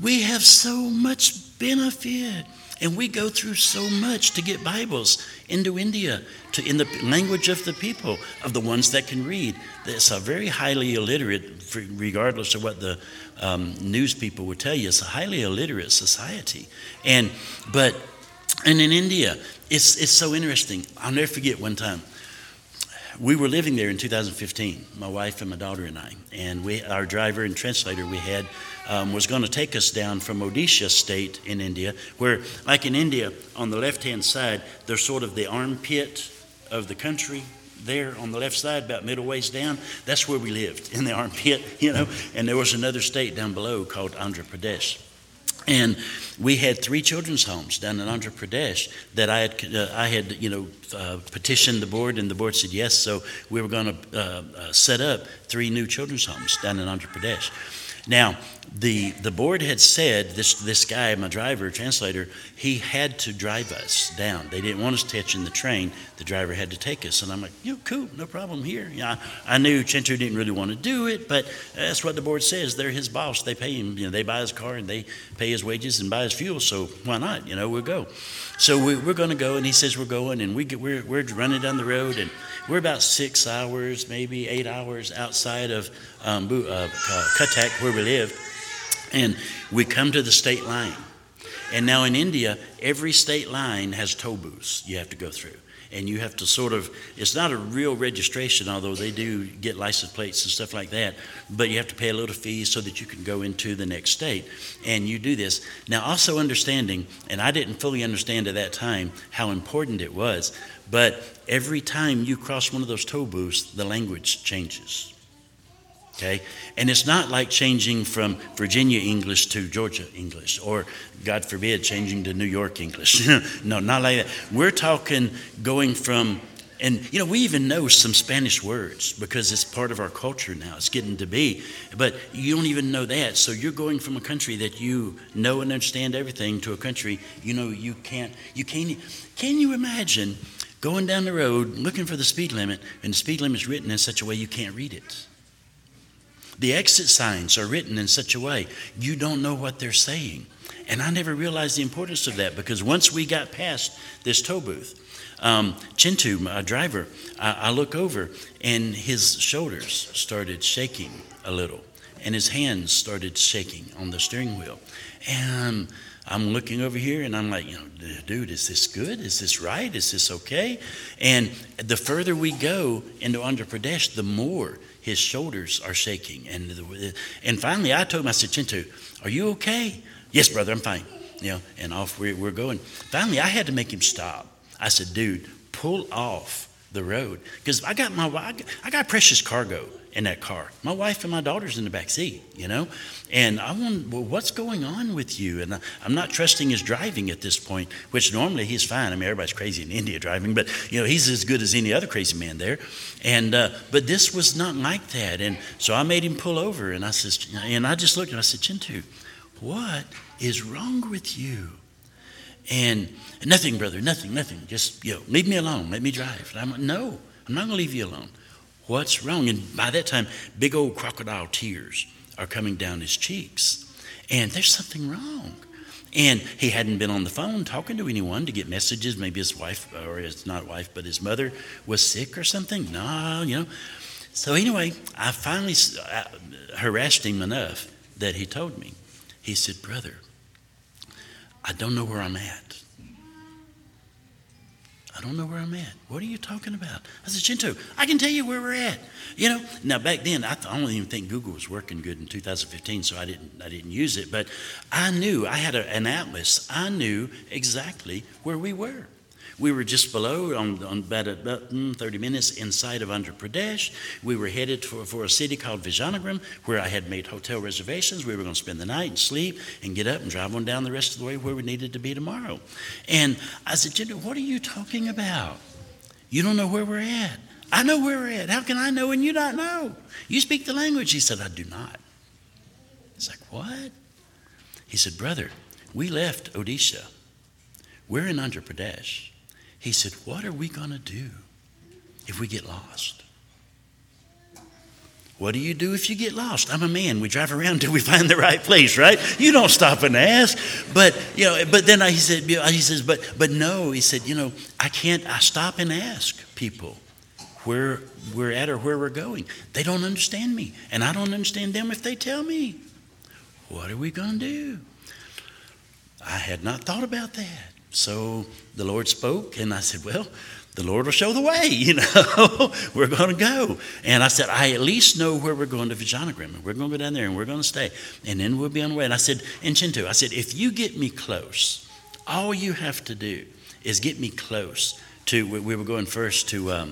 We have so much benefit. And we go through so much to get Bibles into India, to in the language of the people, of the ones that can read. It's a very highly illiterate, regardless of what the um, news people would tell you. It's a highly illiterate society, and but and in India, it's, it's so interesting. I'll never forget one time. We were living there in 2015, my wife and my daughter and I. And we, our driver and translator we had um, was going to take us down from Odisha state in India, where, like in India, on the left hand side, there's sort of the armpit of the country there on the left side, about middle ways down. That's where we lived, in the armpit, (laughs) you know. And there was another state down below called Andhra Pradesh. And we had three children's homes down in Andhra Pradesh that I had, uh, I had you know, uh, petitioned the board, and the board said yes. So we were going to uh, uh, set up three new children's homes down in Andhra Pradesh. Now, the, the board had said, this, this guy, my driver, translator, he had to drive us down. They didn't want us catching the train. The driver had to take us. And I'm like, you cool, no problem here. Yeah, I, I knew Chintu didn't really want to do it, but that's what the board says. They're his boss. They pay him, you know, they buy his car and they pay his wages and buy his fuel. So why not? You know, we'll go. So we, we're going to go, and he says we're going, and we get, we're, we're running down the road, and we're about six hours, maybe eight hours outside of um, uh, Cuttack, where we live and we come to the state line. And now in India, every state line has toll booths you have to go through. And you have to sort of, it's not a real registration, although they do get license plates and stuff like that, but you have to pay a little fee so that you can go into the next state. And you do this. Now, also understanding, and I didn't fully understand at that time how important it was, but every time you cross one of those toll booths, the language changes. Okay? And it's not like changing from Virginia English to Georgia English, or God forbid, changing to New York English. (laughs) no, not like that. We're talking going from, and you know, we even know some Spanish words because it's part of our culture now. It's getting to be, but you don't even know that. So you're going from a country that you know and understand everything to a country you know you can't, you can't, can you imagine going down the road looking for the speed limit and the speed limit is written in such a way you can't read it? The exit signs are written in such a way you don't know what they're saying. And I never realized the importance of that because once we got past this tow booth, um, Chintu, my driver, I, I look over and his shoulders started shaking a little and his hands started shaking on the steering wheel. And I'm looking over here and I'm like, you know, dude, is this good? Is this right? Is this okay? And the further we go into Andhra Pradesh, the more his shoulders are shaking. And, and finally, I told him, I said, Chintu, are you okay? Yes, brother, I'm fine. You know, and off we're, we're going. Finally, I had to make him stop. I said, dude, pull off the road because I got my I got precious cargo in that car. My wife and my daughter's in the back seat, you know? And I want, well, what's going on with you? And I, am not trusting his driving at this point, which normally he's fine. I mean, everybody's crazy in India driving, but, you know, he's as good as any other crazy man there. And, uh, but this was not like that. And so I made him pull over and I said, and I just looked and I said, Chintu, what is wrong with you? And nothing, brother, nothing, nothing. Just, you know, leave me alone. Let me drive. And I'm no, I'm not going to leave you alone. What's wrong? And by that time, big old crocodile tears are coming down his cheeks. And there's something wrong. And he hadn't been on the phone talking to anyone to get messages. Maybe his wife, or his not wife, but his mother was sick or something. No, you know. So anyway, I finally harassed him enough that he told me. He said, Brother, I don't know where I'm at. I don't know where I'm at. What are you talking about? I said, Chintu, I can tell you where we're at. You know, now back then, I, th- I don't even think Google was working good in 2015, so I didn't, I didn't use it. But I knew, I had a, an atlas. I knew exactly where we were. We were just below, on, on about, about mm, 30 minutes inside of Andhra Pradesh. We were headed for, for a city called Vijayanagram, where I had made hotel reservations. We were going to spend the night and sleep and get up and drive on down the rest of the way where we needed to be tomorrow. And I said, Jenny, what are you talking about? You don't know where we're at. I know where we're at. How can I know and you not know? You speak the language. He said, I do not. It's like, what? He said, Brother, we left Odisha. We're in Andhra Pradesh. He said, What are we going to do if we get lost? What do you do if you get lost? I'm a man. We drive around (laughs) until we find the right place, right? You don't stop and ask. But you know, but then I, he said, he says, but but no, he said, you know, I can't. I stop and ask people where we're at or where we're going. They don't understand me, and I don't understand them if they tell me. What are we going to do? I had not thought about that. So the Lord spoke, and I said, Well, the Lord will show the way, (laughs) you know. we're going to go. And I said, I at least know where we're going to Vijayanagram. We're going to go down there and we're going to stay. And then we'll be on the way. And I said, and Chintu, I said, if you get me close, all you have to do is get me close to, we were going first to um,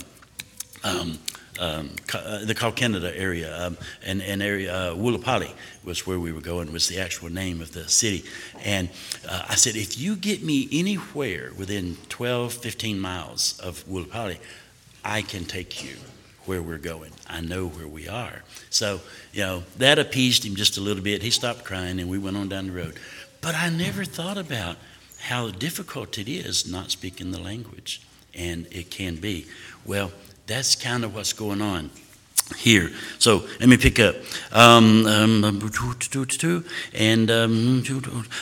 um, um, uh, the Kalkennada area, um, and, and area uh, was where we were going, was the actual name of the city. And uh, I said, if you get me anywhere within 12, 15 miles of Woolapali, I can take you where we're going. I know where we are. So, you know, that appeased him just a little bit. He stopped crying and we went on down the road. But I never thought about how difficult it is not speaking the language. And it can be. Well, that's kind of what's going on here. So let me pick up. Um, um, and um,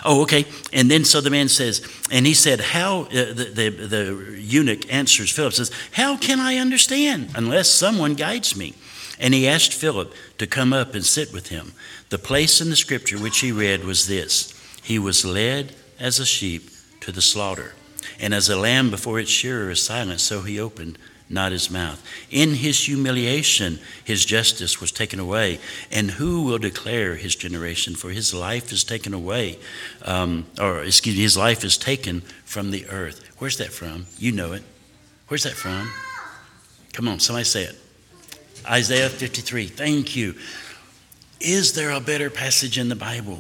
oh, okay. And then so the man says, and he said, "How?" Uh, the, the, the eunuch answers Philip says, "How can I understand unless someone guides me?" And he asked Philip to come up and sit with him. The place in the scripture which he read was this: He was led as a sheep to the slaughter, and as a lamb before its shearer is silent, so he opened not his mouth. In his humiliation, his justice was taken away. And who will declare his generation? For his life is taken away, um, or excuse me, his life is taken from the earth. Where's that from? You know it. Where's that from? Come on, somebody say it. Isaiah 53. Thank you. Is there a better passage in the Bible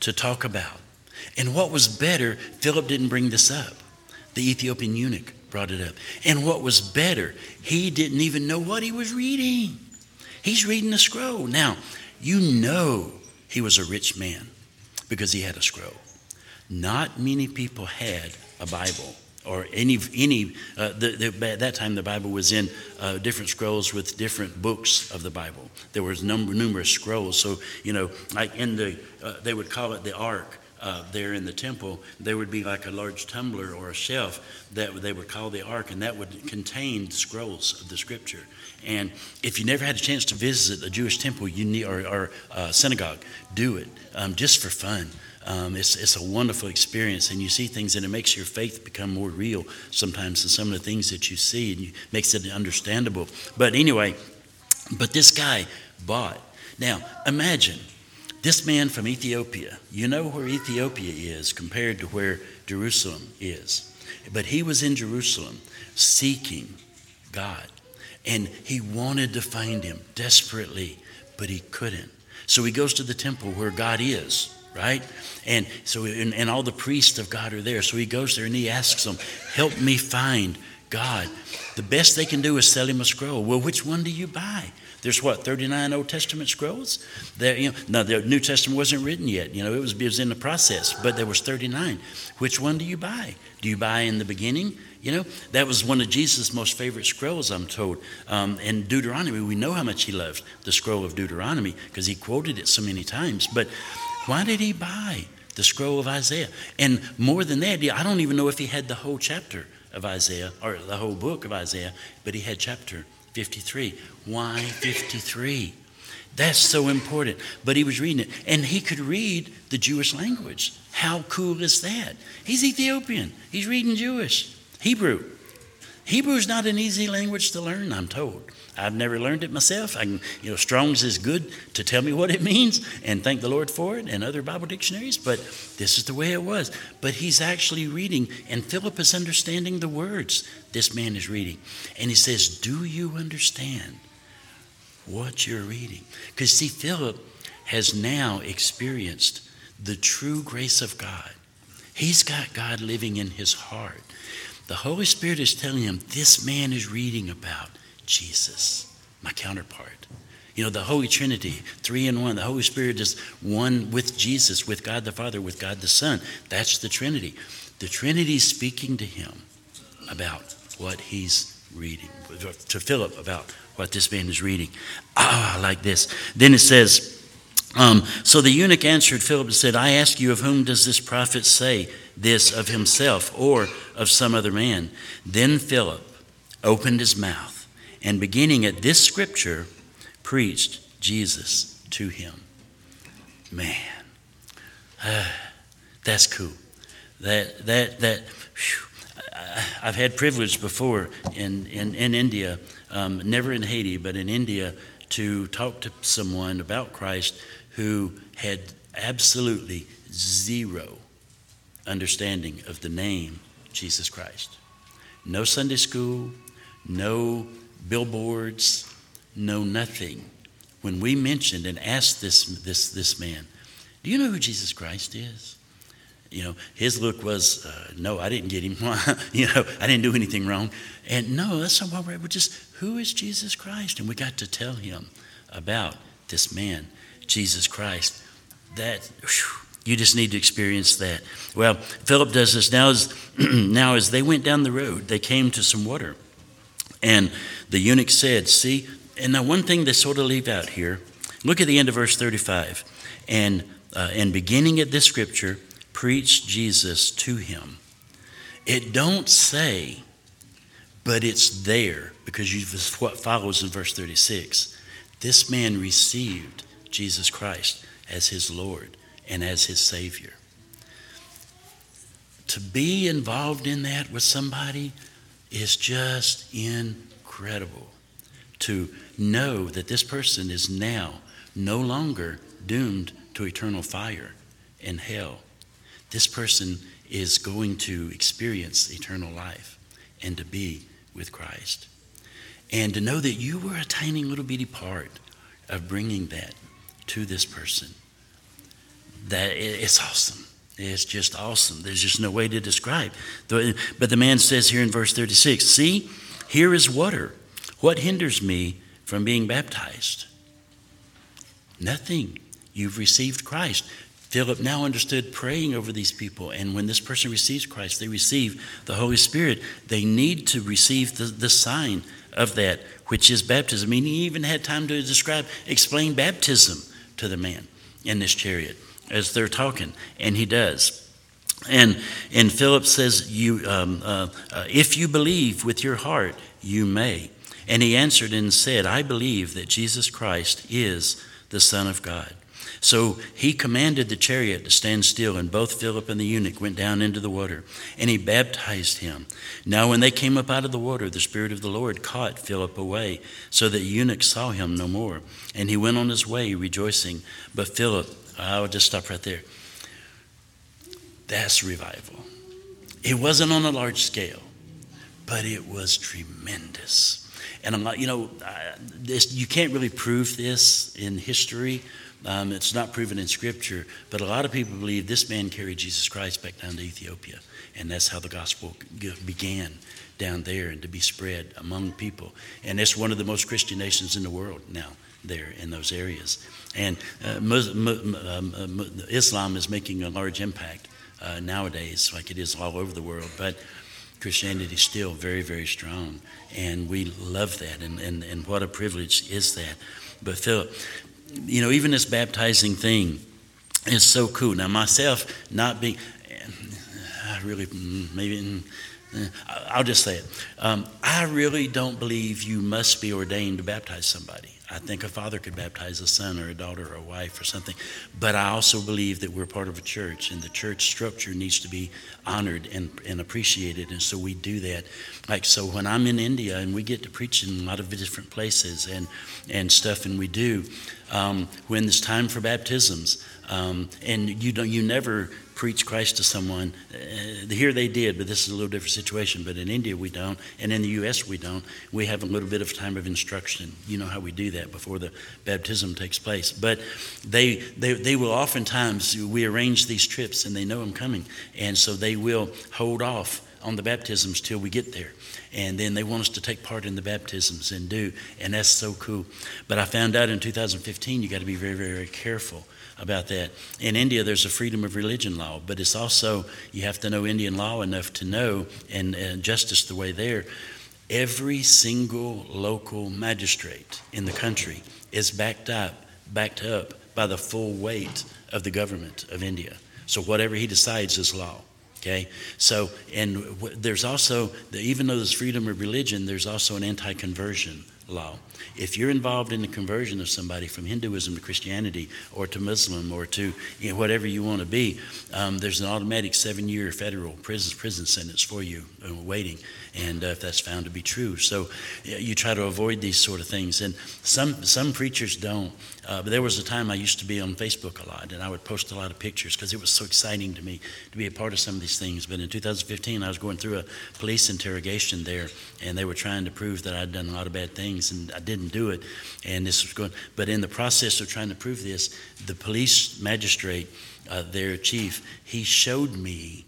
to talk about? And what was better, Philip didn't bring this up. The Ethiopian eunuch brought it up. And what was better, he didn't even know what he was reading. He's reading a scroll. Now, you know he was a rich man because he had a scroll. Not many people had a Bible or any any uh, the, the, at that time the Bible was in uh, different scrolls with different books of the Bible. There was number, numerous scrolls. So you know, like in the uh, they would call it the Ark uh, there in the temple, there would be like a large tumbler or a shelf that they would call the ark, and that would contain scrolls of the scripture. And if you never had a chance to visit a Jewish temple you need, or, or uh, synagogue, do it um, just for fun. Um, it's, it's a wonderful experience, and you see things, and it makes your faith become more real sometimes than some of the things that you see, and it makes it understandable. But anyway, but this guy bought. Now, imagine this man from Ethiopia, you know where Ethiopia is compared to where Jerusalem is. But he was in Jerusalem seeking God. And he wanted to find him desperately, but he couldn't. So he goes to the temple where God is, right? And so, and, and all the priests of God are there. So he goes there and he asks them, Help me find God. The best they can do is sell him a scroll. Well, which one do you buy? There's what 39 Old Testament scrolls. There, you know, now the New Testament wasn't written yet. You know, it was, it was in the process, but there was 39. Which one do you buy? Do you buy in the beginning? You know, that was one of Jesus' most favorite scrolls, I'm told. Um, in Deuteronomy, we know how much he loved the scroll of Deuteronomy because he quoted it so many times. But why did he buy the scroll of Isaiah? And more than that, I don't even know if he had the whole chapter of Isaiah or the whole book of Isaiah, but he had chapter 53. Why 53? That's so important. But he was reading it, and he could read the Jewish language. How cool is that? He's Ethiopian, he's reading Jewish, Hebrew. Hebrew is not an easy language to learn, I'm told. I've never learned it myself. I can, you know, Strong's is good to tell me what it means, and thank the Lord for it, and other Bible dictionaries. But this is the way it was. But he's actually reading, and Philip is understanding the words this man is reading, and he says, "Do you understand what you're reading?" Because see, Philip has now experienced the true grace of God. He's got God living in his heart. The Holy Spirit is telling him this man is reading about Jesus, my counterpart. You know, the Holy Trinity, three in one. The Holy Spirit is one with Jesus, with God the Father, with God the Son. That's the Trinity. The Trinity is speaking to him about what he's reading, to Philip about what this man is reading. Ah, like this. Then it says, um, so the eunuch answered Philip and said, I ask you, of whom does this prophet say this, of himself or of some other man? Then Philip opened his mouth and beginning at this scripture, preached Jesus to him. Man, uh, that's cool. That, that, that, whew, I've had privilege before in, in, in India, um, never in Haiti, but in India, to talk to someone about Christ who had absolutely zero understanding of the name Jesus Christ. No Sunday school, no billboards, know nothing. When we mentioned and asked this, this, this man, Do you know who Jesus Christ is? you know, his look was, uh, no, I didn't get him. (laughs) you know, I didn't do anything wrong. And no, that's not what we're, we're just, who is Jesus Christ? And we got to tell him about this man, Jesus Christ. That, whew, you just need to experience that. Well, Philip does this now as, (clears throat) now as they went down the road, they came to some water. And the eunuch said, See, and now one thing they sort of leave out here, look at the end of verse 35. And, uh, and beginning at this scripture, preach Jesus to him. It don't say, but it's there because you, what follows in verse 36. This man received Jesus Christ as his Lord and as his Savior. To be involved in that with somebody is just incredible. To know that this person is now no longer doomed to eternal fire and hell. This person is going to experience eternal life and to be with Christ. And to know that you were a tiny little bitty part of bringing that to this person. That it's awesome. It's just awesome. There's just no way to describe. But the man says here in verse 36 See, here is water. What hinders me from being baptized? Nothing. You've received Christ. Philip now understood praying over these people. And when this person receives Christ, they receive the Holy Spirit. They need to receive the, the sign of that, which is baptism. I mean, he even had time to describe, explain baptism to the man in this chariot as they're talking, and he does. And and Philip says, "You, um, uh, uh, if you believe with your heart, you may." And he answered and said, "I believe that Jesus Christ is the Son of God." So he commanded the chariot to stand still, and both Philip and the eunuch went down into the water, and he baptized him. Now, when they came up out of the water, the Spirit of the Lord caught Philip away, so that the eunuch saw him no more. And he went on his way rejoicing. But Philip, I will just stop right there. That's revival. It wasn't on a large scale, but it was tremendous. And I'm like, you know, this, you can't really prove this in history um, it's not proven in Scripture, but a lot of people believe this man carried Jesus Christ back down to Ethiopia, and that's how the gospel began down there and to be spread among people. And it's one of the most Christian nations in the world now, there in those areas. And uh, Muslim, um, uh, Islam is making a large impact uh, nowadays, like it is all over the world. But Christianity is still very, very strong, and we love that. And, and, and what a privilege is that. But Philip, you know, even this baptizing thing is so cool. Now, myself not being, I really, maybe, I'll just say it. Um, I really don't believe you must be ordained to baptize somebody. I think a father could baptize a son or a daughter or a wife or something. But I also believe that we're part of a church, and the church structure needs to be honored and, and appreciated. And so we do that. Like, so when I'm in India and we get to preach in a lot of different places and, and stuff, and we do, um, when it's time for baptisms, um, and you don't, you never preach Christ to someone. Uh, here they did, but this is a little different situation. But in India we don't, and in the U.S. we don't. We have a little bit of time of instruction. You know how we do that before the baptism takes place. But they they they will oftentimes we arrange these trips, and they know I'm coming, and so they will hold off on the baptisms till we get there. And then they want us to take part in the baptisms and do. And that's so cool. But I found out in 2015, you got to be very, very, very careful about that. In India, there's a freedom of religion law, but it's also, you have to know Indian law enough to know, and, and justice the way there. Every single local magistrate in the country is backed up, backed up by the full weight of the government of India. So whatever he decides is law. Okay, so and there's also even though there's freedom of religion, there's also an anti-conversion law. If you're involved in the conversion of somebody from Hinduism to Christianity or to Muslim or to you know, whatever you want to be, um, there's an automatic seven year federal prison, prison sentence for you uh, waiting, and uh, if that's found to be true. So you try to avoid these sort of things. And some, some preachers don't. Uh, but there was a time I used to be on Facebook a lot, and I would post a lot of pictures because it was so exciting to me to be a part of some of these things. But in 2015, I was going through a police interrogation there, and they were trying to prove that I'd done a lot of bad things, and I didn't do it. And this was going, but in the process of trying to prove this, the police magistrate, uh, their chief, he showed me,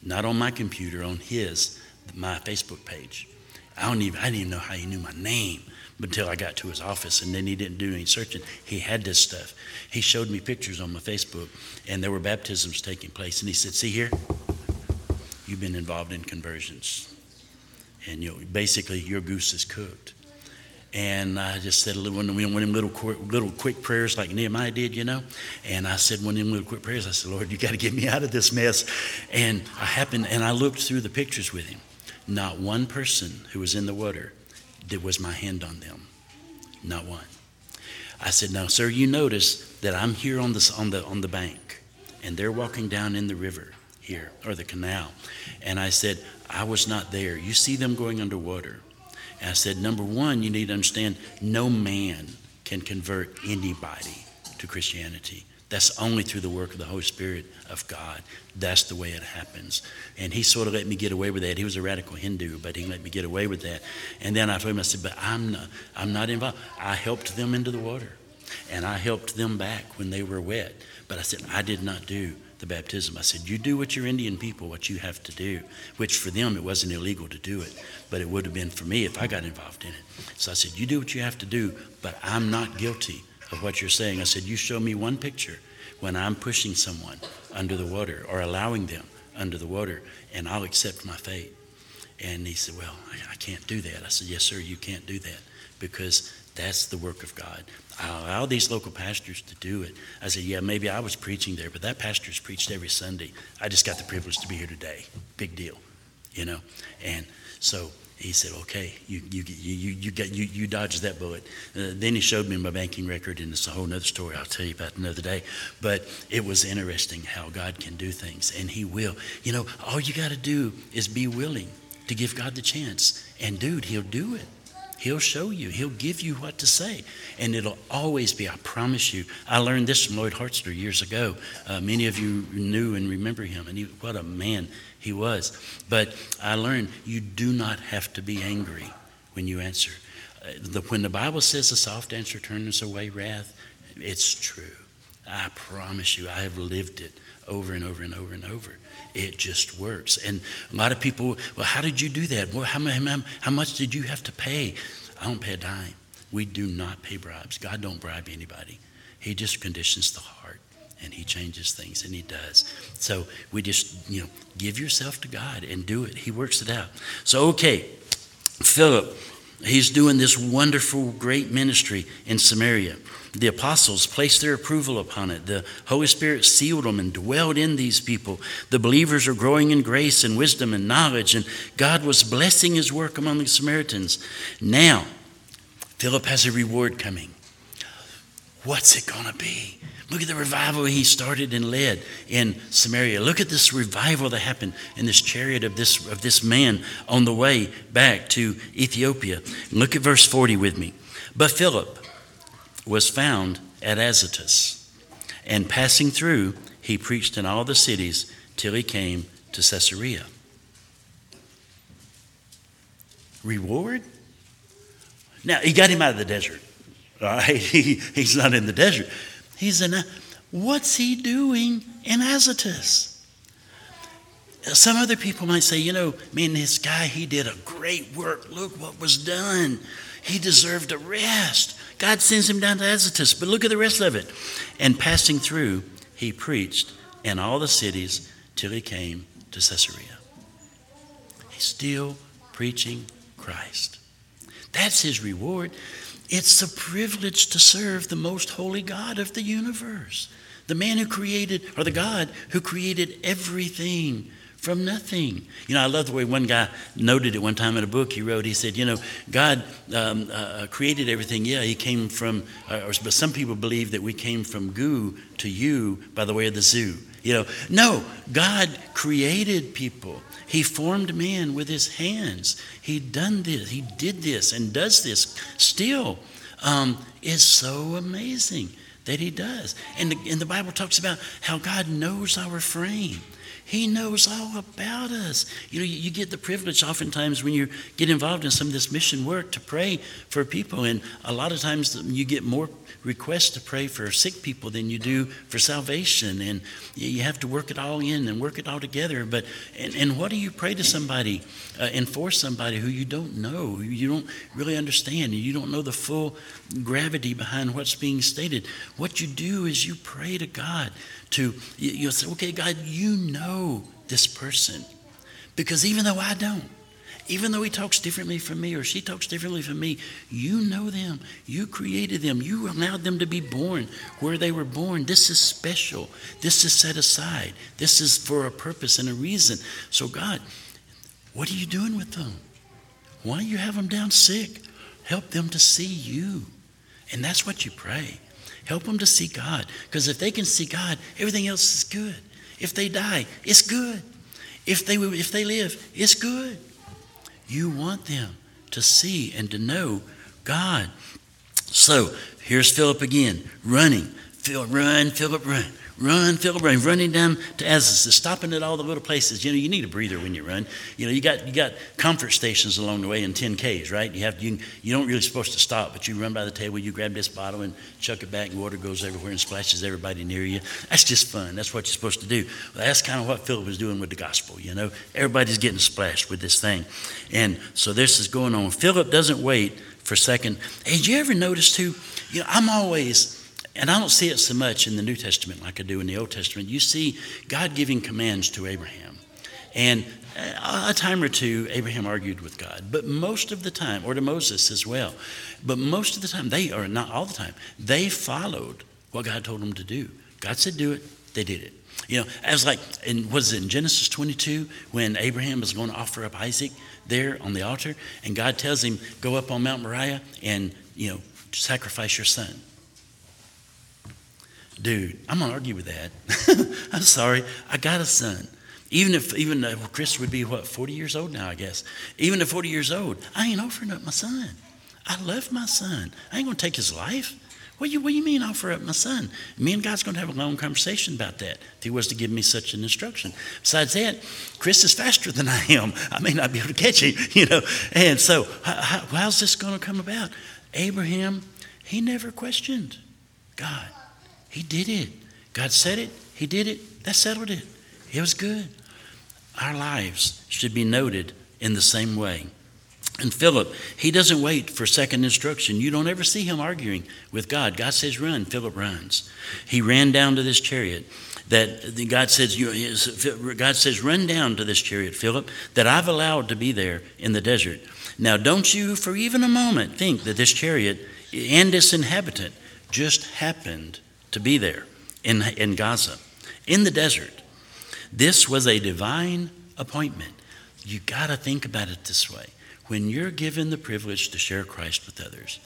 not on my computer, on his, my Facebook page. I don't even, I didn't even know how he knew my name until I got to his office, and then he didn't do any searching. He had this stuff. He showed me pictures on my Facebook, and there were baptisms taking place. And he said, "See here, you've been involved in conversions, and you know, basically your goose is cooked." And I just said a little one of them little little quick prayers like Nehemiah did, you know. And I said one of them little quick prayers. I said, "Lord, you got to get me out of this mess." And I happened, and I looked through the pictures with him. Not one person who was in the water there was my hand on them. Not one. I said, Now, sir, you notice that I'm here on, this, on, the, on the bank, and they're walking down in the river here, or the canal. And I said, I was not there. You see them going underwater. And I said, Number one, you need to understand no man can convert anybody to Christianity. That's only through the work of the Holy Spirit of God. That's the way it happens. And he sort of let me get away with that. He was a radical Hindu, but he let me get away with that. And then I told him, I said, but I'm not, I'm not involved. I helped them into the water, and I helped them back when they were wet. But I said, I did not do the baptism. I said, You do what your Indian people, what you have to do, which for them it wasn't illegal to do it, but it would have been for me if I got involved in it. So I said, You do what you have to do, but I'm not guilty of what you're saying. I said, You show me one picture when I'm pushing someone under the water or allowing them under the water, and I'll accept my fate. And he said, Well, I, I can't do that. I said, Yes, sir, you can't do that because that's the work of God. I allow these local pastors to do it. I said, Yeah, maybe I was preaching there, but that pastor's preached every Sunday. I just got the privilege to be here today. Big deal, you know? And so he said, "Okay, you you you you get you you dodged that bullet." Uh, then he showed me my banking record, and it's a whole other story. I'll tell you about another day. But it was interesting how God can do things, and He will. You know, all you got to do is be willing to give God the chance, and dude, He'll do it. He'll show you. He'll give you what to say. And it'll always be, I promise you. I learned this from Lloyd Hartzler years ago. Uh, many of you knew and remember him. And he, what a man he was. But I learned you do not have to be angry when you answer. Uh, the, when the Bible says a soft answer turns away wrath, it's true. I promise you, I have lived it over and over and over and over. It just works. And a lot of people, well, how did you do that? Well, how, how, how much did you have to pay? I don't pay a dime. We do not pay bribes. God don't bribe anybody. He just conditions the heart and he changes things and he does. So we just, you know, give yourself to God and do it. He works it out. So, okay, Philip, he's doing this wonderful, great ministry in Samaria. The apostles placed their approval upon it. The Holy Spirit sealed them and dwelled in these people. The believers are growing in grace and wisdom and knowledge, and God was blessing his work among the Samaritans. Now, Philip has a reward coming. What's it going to be? Look at the revival he started and led in Samaria. Look at this revival that happened in this chariot of this, of this man on the way back to Ethiopia. Look at verse 40 with me. But Philip, was found at Azotus. And passing through, he preached in all the cities till he came to Caesarea. Reward? Now, he got him out of the desert. Right? (laughs) He, he's not in the desert. He's in what's he doing in Azotus? Some other people might say, you know, man, this guy, he did a great work. Look what was done. He deserved a rest. God sends him down to Azotus. But look at the rest of it. And passing through, he preached in all the cities till he came to Caesarea. He's still preaching Christ. That's his reward. It's the privilege to serve the most holy God of the universe, the man who created, or the God who created everything from nothing. You know, I love the way one guy noted it one time in a book he wrote. He said, you know, God um, uh, uh created everything. Yeah, he came from, uh, or, but some people believe that we came from goo to you by the way of the zoo. You know, no, God created people. He formed man with his hands. He done this. He did this and does this still. um, is so amazing that he does. And the, and the Bible talks about how God knows our frame. He knows all about us. You know, you, you, get the privilege oftentimes when you get involved in some of this mission work to pray for people. And a lot of times you get more requests to pray for sick people than you do for salvation. And you have to work it all in and work it all together. But, and, and what do you pray to somebody uh, and for somebody who you don't know, who you don't really understand, and you don't know the full gravity behind what's being stated? What you do is you pray to God to, you'll say, okay, God, you know this person. Because even though I don't, even though he talks differently from me or she talks differently from me, you know them. You created them. You allowed them to be born where they were born. This is special. This is set aside. This is for a purpose and a reason. So, God, what are you doing with them? Why do you have them down sick? Help them to see you. And that's what you pray. Help them to see God. Because if they can see God, everything else is good. If they die, it's good. If they, if they live, it's good. You want them to see and to know God. So here's Philip again, running. Phil, run, Philip, run. Run, Philip, run, running down to Azotus, stopping at all the little places. You know, you need a breather when you run. You know, you got you got comfort stations along the way in 10Ks, right? You have you, you don't really supposed to stop, but you run by the table, you grab this bottle and chuck it back, and water goes everywhere and splashes everybody near you. That's just fun. That's what you're supposed to do. Well, that's kind of what Philip was doing with the gospel. You know, everybody's getting splashed with this thing, and so this is going on. Philip doesn't wait for a second. Hey, did you ever notice too? You know, I'm always and I don't see it so much in the New Testament like I do in the Old Testament. You see God giving commands to Abraham. And a time or two, Abraham argued with God. But most of the time, or to Moses as well, but most of the time, they, or not all the time, they followed what God told them to do. God said, do it, they did it. You know, as like, in, was it in Genesis 22 when Abraham was going to offer up Isaac there on the altar? And God tells him, go up on Mount Moriah and, you know, sacrifice your son dude, I'm gonna argue with that. (laughs) I'm sorry, I got a son. Even if even uh, Chris would be what 40 years old now, I guess. Even at 40 years old, I ain't offering up my son. I love my son. I ain't gonna take his life. What do you, what do you mean offer up my son? Me and God's to have a long conversation about that if he was to give me such an instruction. Besides that, Chris is faster than I am. I may not be able to catch him, (laughs) you know. And so, how, how's this to come about? Abraham, he never questioned God. He did it. God said it. He did it. That settled it. It was good. Our lives should be noted in the same way. And Philip, he doesn't wait for second instruction. You don't ever see him arguing with God. God says, run. Philip runs. He ran down to this chariot that God says, God says, run down to this chariot, Philip, that I've allowed to be there in the desert. Now, don't you for even a moment think that this chariot and its inhabitant just happened to be there in, in Gaza, in the desert. This was a divine appointment. You got to think about it this way. When you're given the privilege to share Christ with others,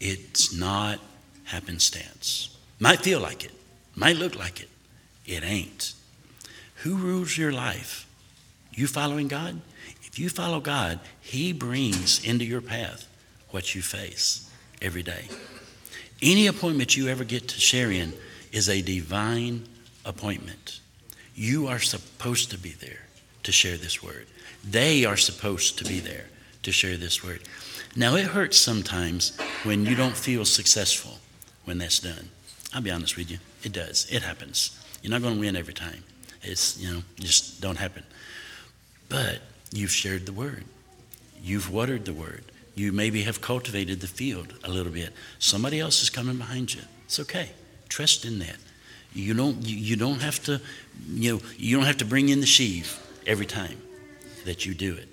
it's not happenstance. Might feel like it, might look like it. It ain't. Who rules your life? You following God? If you follow God, He brings into your path what you face every day. Any appointment you ever get to share in is a divine appointment. You are supposed to be there to share this word. They are supposed to be there to share this word. Now, it hurts sometimes when you don't feel successful when that's done. I'll be honest with you, it does. It happens. You're not going to win every time. It's, you know, just don't happen. But you've shared the word, you've watered the word, you maybe have cultivated the field a little bit. Somebody else is coming behind you. It's okay. Trust in that. You don't, you, don't have to, you know, you don't have to bring in the sheaf every time that you do it.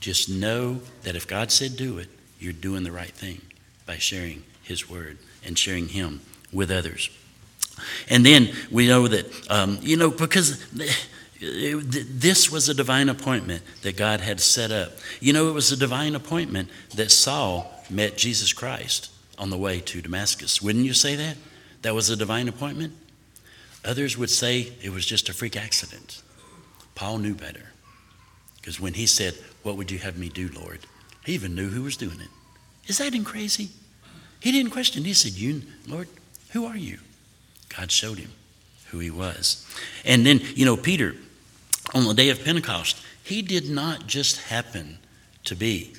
Just know that if God said do it, you're doing the right thing by sharing His word and sharing Him with others. And then we know that, um, you know, because this was a divine appointment that God had set up. You know, it was a divine appointment that Saul met Jesus Christ on the way to Damascus. Wouldn't you say that? That was a divine appointment? Others would say it was just a freak accident. Paul knew better. Because when he said, What would you have me do, Lord? He even knew who was doing it. Is that in crazy? He didn't question. He said, "You, Lord, who are you?" God showed him who he was. And then, you know, Peter, on the day of Pentecost, he did not just happen to be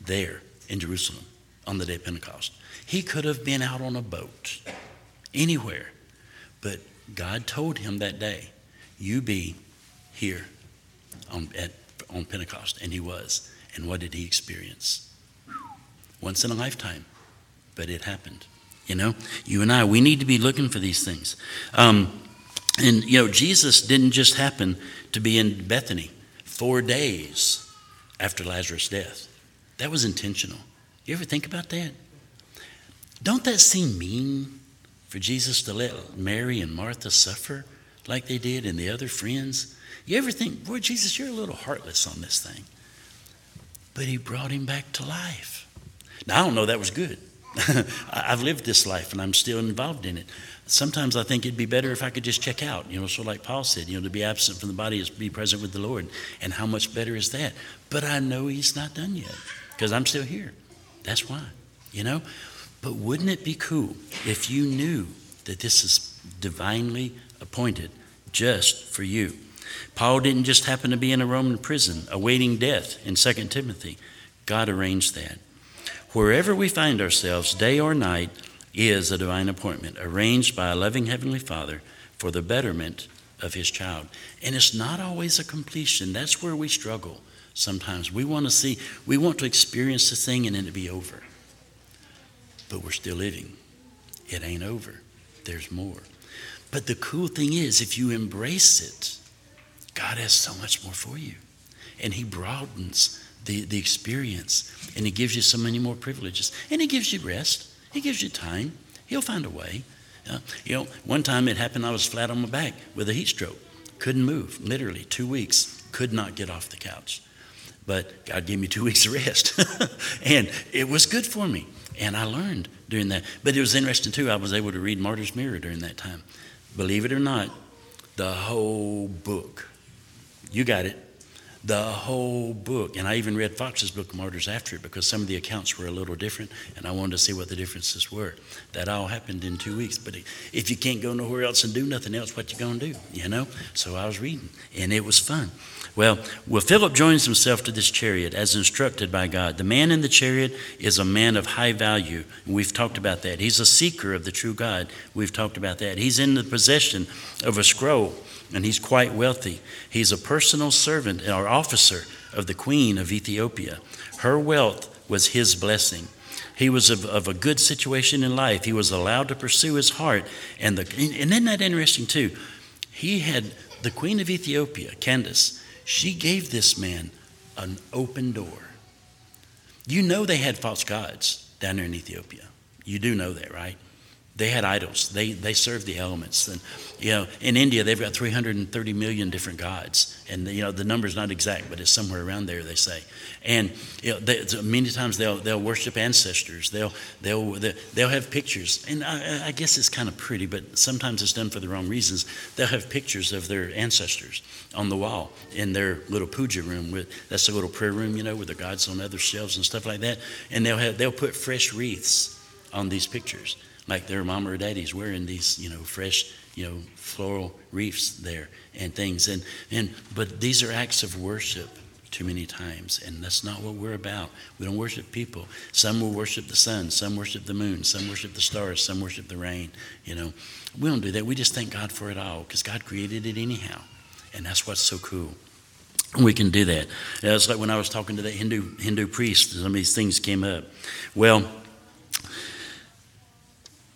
there in Jerusalem on the day of Pentecost. He could have been out on a boat anywhere. But God told him that day, You be here on, at, on Pentecost. And he was. And what did he experience? Once in a lifetime. But it happened. You know, you and I, we need to be looking for these things. Um, and, you know, Jesus didn't just happen to be in Bethany four days after Lazarus' death. That was intentional. You ever think about that? Don't that seem mean for Jesus to let Mary and Martha suffer like they did and the other friends? You ever think, boy, Jesus, you're a little heartless on this thing. But he brought him back to life. Now, I don't know that was good. (laughs) I've lived this life and I'm still involved in it. Sometimes I think it'd be better if I could just check out, you know, so like Paul said, you know, to be absent from the body is be present with the Lord. And how much better is that? But I know he's not done yet because I'm still here. That's why, you know? But wouldn't it be cool if you knew that this is divinely appointed just for you? Paul didn't just happen to be in a Roman prison awaiting death in 2 Timothy. God arranged that. Wherever we find ourselves, day or night, is a divine appointment arranged by a loving Heavenly Father for the betterment of His child. And it's not always a completion. That's where we struggle sometimes. We want to see, we want to experience the thing and then it be over. But we're still living. It ain't over. There's more. But the cool thing is, if you embrace it, God has so much more for you. And He broadens the, the experience and it gives you so many more privileges. And it gives you rest, He gives you time. He'll find a way. Uh, you know, one time it happened, I was flat on my back with a heat stroke. Couldn't move, literally, two weeks. Could not get off the couch. But God gave me two (laughs) weeks of rest. (laughs) and it was good for me. And I learned during that. But it was interesting, too. I was able to read Martyr's Mirror during that time. Believe it or not, the whole book. You got it the whole book. And I even read Foxe's Book of Martyrs after it because some of the accounts were a little different and I wanted to see what the differences were. That all happened in two weeks. But if you can't go nowhere else and do nothing else, what you to do? You know? So I was reading and it was fun. Well, well, Philip joins himself to this chariot as instructed by God. The man in the chariot is a man of high value. We've talked about that. He's a seeker of the true God. We've talked about that. He's in the possession of a scroll and he's quite wealthy. He's a personal servant or officer of the queen of Ethiopia. Her wealth was his blessing. He was of, of a good situation in life. He was allowed to pursue his heart. And, the, and isn't that interesting, too? He had the queen of Ethiopia, Candace, she gave this man an open door. You know they had false gods down there in Ethiopia. You do know that, right? They had idols. They, they served the elements. And, you know, in India, they've got 330 million different gods. And, you know, the number's not exact, but it's somewhere around there, they say. And, you know, they, many times they'll, they'll worship ancestors. They'll, they'll, they'll have pictures. And I, I guess it's kind of pretty, but sometimes it's done for the wrong reasons. They'll have pictures of their ancestors on the wall in their little puja room. With, that's a little prayer room, you know, with the gods on other shelves and stuff like that. And they'll, have, they'll put fresh wreaths on these pictures like their mom or daddy's wearing these, you know, fresh, you know, floral wreaths there and things. And, and but these are acts of worship too many times, and that's not what we're about. We don't worship people. Some will worship the sun, some worship the moon, some worship the stars, some worship the rain. You know, we don't do that. We just thank God for it all because God created it anyhow, and that's what's so cool. We can do that. It's like when I was talking to that Hindu Hindu priest. Some of these things came up. Well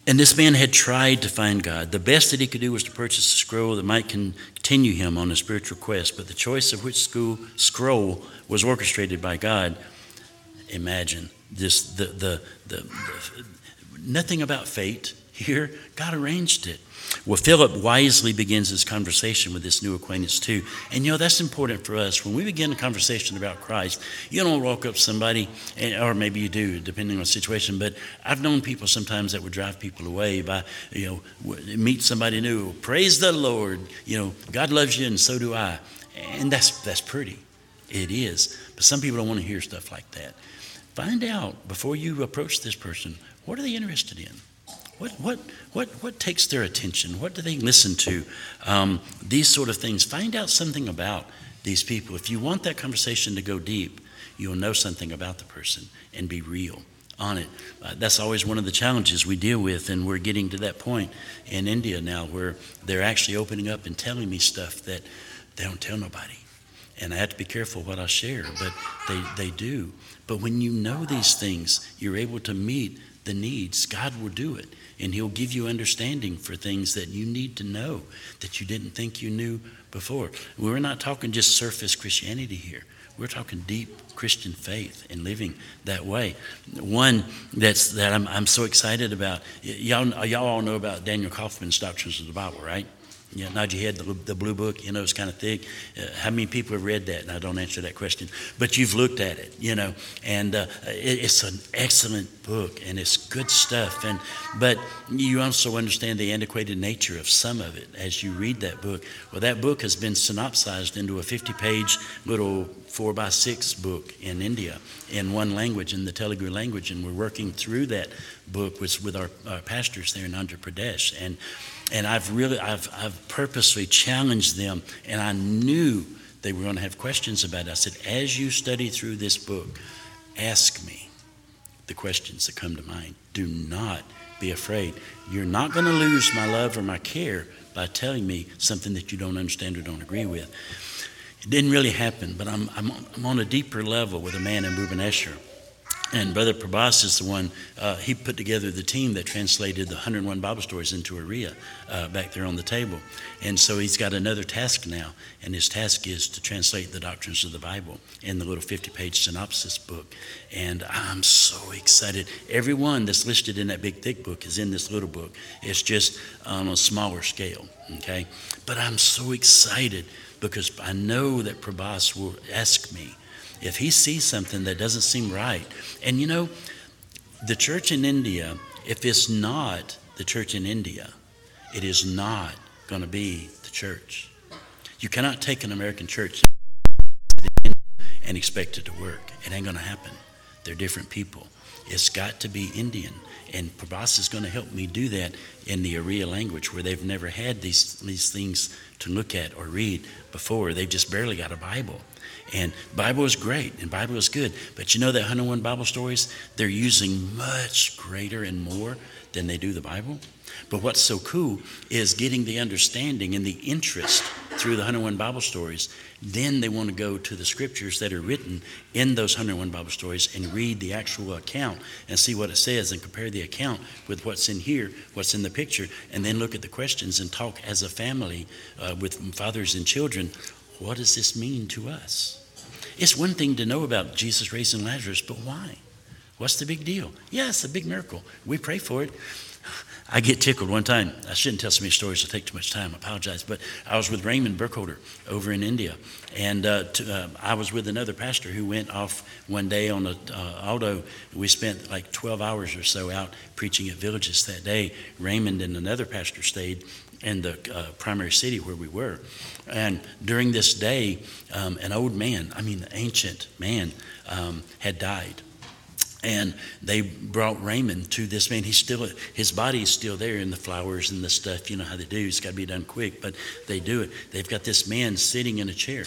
and this man had tried to find God. The best that he could do was to purchase a scroll that might continue him on a spiritual quest. But the choice of which school, scroll was orchestrated by God. Imagine this the, the, the, the nothing about fate here. God arranged it. Well, Philip wisely begins his conversation with this new acquaintance too. And you know, that's important for us. When we begin a conversation about Christ, you don't walk up somebody, or maybe you do, depending on the situation, but I've known people sometimes that would drive people away by, you know, meet somebody new, praise the Lord, you know, God loves you and so do I. And that's, that's pretty. It is. But some people don't want to hear stuff like that. Find out before you approach this person What are they interested in? What, what, what, what takes their attention? What do they listen to? Um, these sort of things. Find out something about these people. If you want that conversation to go deep, you'll know something about the person and be real on it. Uh, that's always one of the challenges we deal with, and we're getting to that point in India now where they're actually opening up and telling me stuff that they don't tell nobody. And I have to be careful what I share, but they, they do. But when you know these things, you're able to meet the needs. God will do it, and He'll give you understanding for things that you need to know that you didn't think you knew before. We're not talking just surface Christianity here. We're talking deep Christian faith and living that way. One that's that I'm, I'm so excited about. Y'all, y'all all know about Daniel Kauffman's Doctrines of the Bible, right? Yeah, nod your head. The, the blue book, you know, it's kind of thick. Uh, how many people have read that? And I don't answer that question, but you've looked at it, you know, and uh, it, it's an excellent book and it's good stuff. And but you also understand the antiquated nature of some of it as you read that book. Well, that book has been synopsized into a 50-page little four by six book in India in one language, in the Telugu language, and we're working through that book was with our, our pastors there in Andhra Pradesh and and I've really, I've, I've purposely challenged them, and I knew they were going to have questions about it. I said, as you study through this book, ask me the questions that come to mind. Do not be afraid. You're not going to lose my love or my care by telling me something that you don't understand or don't agree with. It didn't really happen, but I'm, I'm, on a deeper level with a man in Bhubaneswar and Brother Prabhas is the one, uh, he put together the team that translated the 101 Bible stories into Oriya uh, back there on the table. And so he's got another task now, and his task is to translate the doctrines of the Bible in the little 50 page synopsis book. And I'm so excited. Everyone that's listed in that big, thick book is in this little book. It's just on a smaller scale, okay? But I'm so excited because I know that Prabhas will ask me if he sees something that doesn't seem right. And you know, the church in India, if it's not the church in India, it is not going to be the church. You cannot take an American church and expect it to work. It ain't going to happen. They're different people. It's got to be Indian. And Prabhas is going to help me do that in the Oriya language where they've never had these, these things to look at or read before. They've just barely got a Bible. And Bible is great and Bible is good. But you know that 101 Bible stories, they're using much greater and more than they do the Bible. But what's so cool is getting the understanding and the interest through the 101 Bible stories. Then they want to go to the scriptures that are written in those 101 Bible stories and read the actual account and see what it says and compare the account with what's in here, what's in the picture, and then look at the questions and talk as a family uh, with fathers and children what does this mean to us? It's one thing to know about Jesus raising Lazarus, but why? What's the big deal? Yeah, it's a big miracle. We pray for it. I get tickled one time. I shouldn't tell so many stories to take too much time. I apologize. But I was with Raymond Burkholder over in India. And uh, to, uh, I was with another pastor who went off one day on an uh, auto. We spent like 12 hours or so out preaching at villages that day. Raymond and another pastor stayed in the uh, primary city where we were. And during this day, um, an old man, I mean, an ancient man, um, had died. And they brought Raymond to this man. He's still, his body is still there in the flowers and the stuff. You know how they do. It's got to be done quick, but they do it. They've got this man sitting in a chair.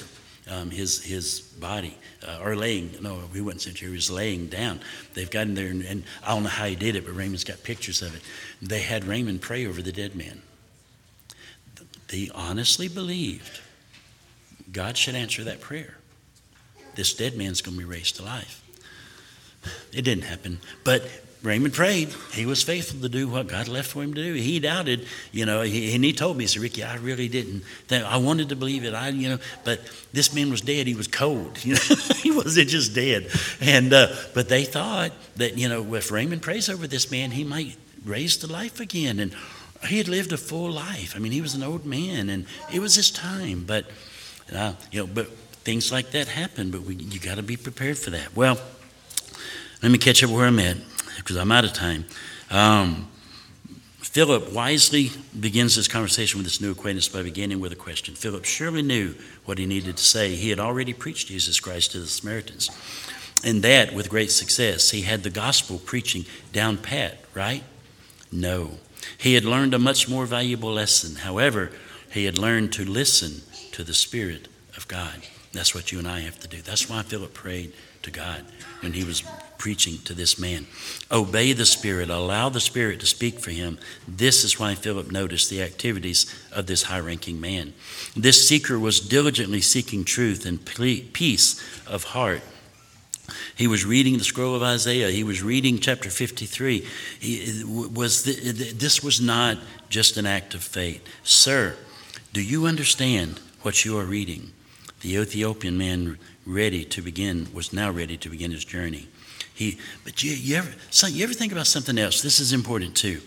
Um, his his body, uh, or laying. No, he wasn't sitting here. He was laying down. They've gotten there, and, and I don't know how he did it, but Raymond's got pictures of it. They had Raymond pray over the dead man. They honestly believed God should answer that prayer. This dead man's going to be raised to life. It didn't happen, but Raymond prayed. He was faithful to do what God left for him to do. He doubted, you know, he, and he told me, he said, Ricky, I really didn't. I wanted to believe it. I, you know, but this man was dead. He was cold. (laughs) You know, he wasn't just dead. And uh, but they thought that, you know, if Raymond prays over this man, he might raise to life again. And he had lived a full life. I mean, he was an old man, and it was his time. But uh, you know, but things like that happen. But we, you got to be prepared for that. Well, let me catch up where I'm at because I'm out of time. Um, Philip wisely begins this conversation with this new acquaintance by beginning with a question. Philip surely knew what he needed to say. He had already preached Jesus Christ to the Samaritans. and that with great success. He had the gospel preaching down pat, right? No. He had learned a much more valuable lesson. However, he had learned to listen to the Spirit of God. That's what you and I have to do. That's why Philip prayed to God when he was preaching to this man. Obey the Spirit, allow the Spirit to speak for him. This is why Philip noticed the activities of this high ranking man. This seeker was diligently seeking truth and peace of heart. He was reading the scroll of Isaiah. He was reading chapter 53. He, was this was not just an act of faith. Sir, do you understand what you are reading? The Ethiopian man ready to begin was now ready to begin his journey. He, but you, you ever, son, you ever think about something else? This is important too.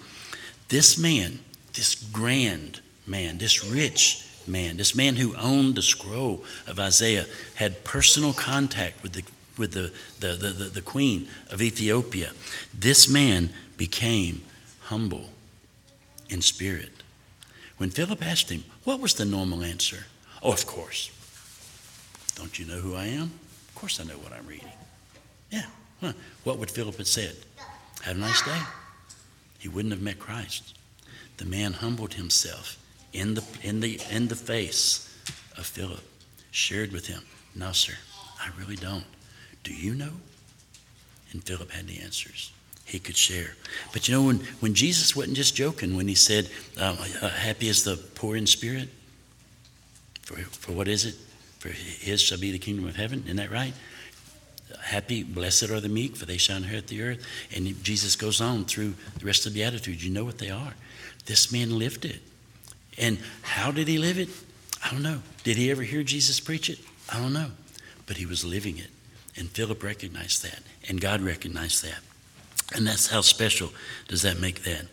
This man, this grand man, this rich man, this man who owned the scroll of Isaiah, had personal contact with the with the, the, the, the, queen of Ethiopia. This man became humble in spirit. When Philip asked him, what was the normal answer? Oh, of course. Don't you know who I am? Of course I know what I'm reading. Yeah. Huh. What would Philip have said? Have a nice day. He wouldn't have met Christ. The man humbled himself in the, in the, in the face of Philip, shared with him, No, sir, I really don't. Do you know? And Philip had the answers. He could share. But you know, when, when Jesus wasn't just joking when he said, um, uh, Happy is the poor in spirit, for, for what is it? For his shall be the kingdom of heaven. Isn't that right? Happy, blessed are the meek, for they shall inherit the earth. And Jesus goes on through the rest of the Beatitudes. You know what they are. This man lived it. And how did he live it? I don't know. Did he ever hear Jesus preach it? I don't know. But he was living it. And Philip recognized that. And God recognized that. And that's how special does that make that.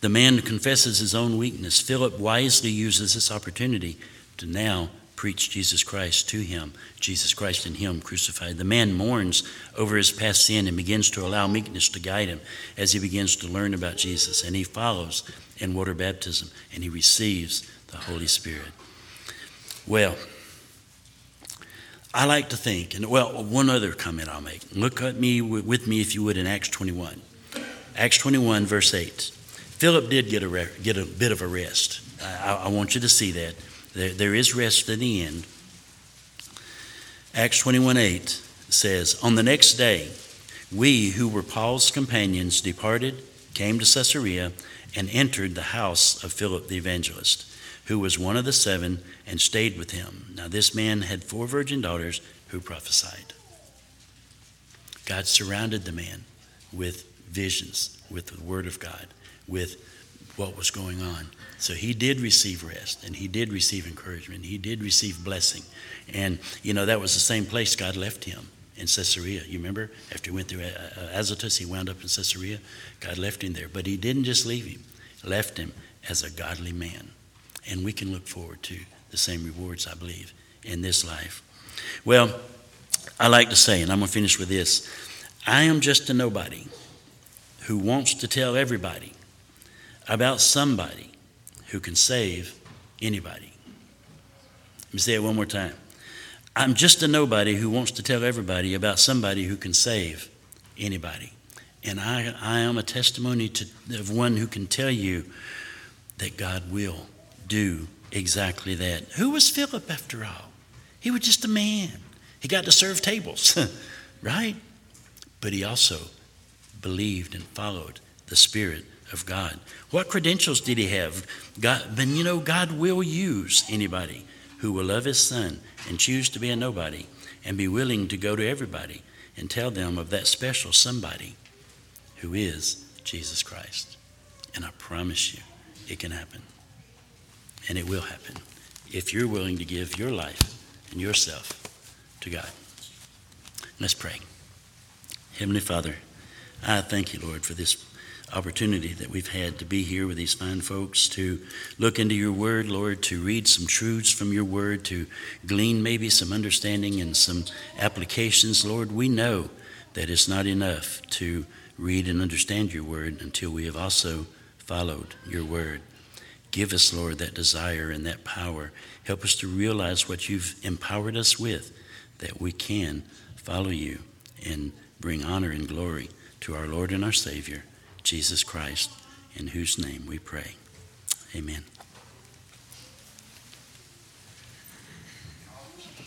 The man confesses his own weakness. Philip wisely uses this opportunity to now preach Jesus Christ to him, Jesus Christ in him crucified. The man mourns over his past sin and begins to allow meekness to guide him as he begins to learn about Jesus. And he follows in water baptism and he receives the Holy Spirit. Well, I like to think, and well, one other comment I'll make. Look at me with me, if you would, in Acts 21. Acts 21, verse 8. Philip did get a, get a bit of a rest. I, I want you to see that. There, there is rest in the end. Acts 21 8 says, On the next day, we who were Paul's companions departed, came to Caesarea, and entered the house of Philip the evangelist, who was one of the seven, and stayed with him. Now, this man had four virgin daughters who prophesied. God surrounded the man with visions, with the word of God, with what was going on. So he did receive rest and he did receive encouragement. He did receive blessing. And, you know, that was the same place God left him in Caesarea. You remember? After he went through uh, uh, Azotus, he wound up in Caesarea. God left him there. But he didn't just leave him, left him as a godly man. And we can look forward to the same rewards, I believe, in this life. Well, I like to say, and I'm going to finish with this I am just a nobody who wants to tell everybody about somebody who can save anybody. Let me say it one more time. I'm just a nobody who wants to tell everybody about somebody who can save anybody. And I, I am a testimony to, of one who can tell you that God will do exactly that. Who was Philip after all? He was just a man. He got to serve tables, (laughs) right? But he also believed and followed the Spirit of God. What credentials did he have? God, then you know, God will use anybody who will love his son and choose to be a nobody and be willing to go to everybody and tell them of that special somebody who is Jesus Christ. And I promise you, it can happen. And it will happen if you're willing to give your life and yourself to God. Let's pray. Heavenly Father, I thank you, Lord, for this opportunity that we've had to be here with these fine folks to look into your word, Lord, to read some truths from your word, to glean maybe some understanding and some applications. Lord, we know that it's not enough to read and understand your word until we have also followed your word. Give us, Lord, that desire and that power. Help us to realize what you've empowered us with, that we can follow you and bring honor and glory to our Lord and our Savior, Jesus Christ, in whose name we pray. Amen.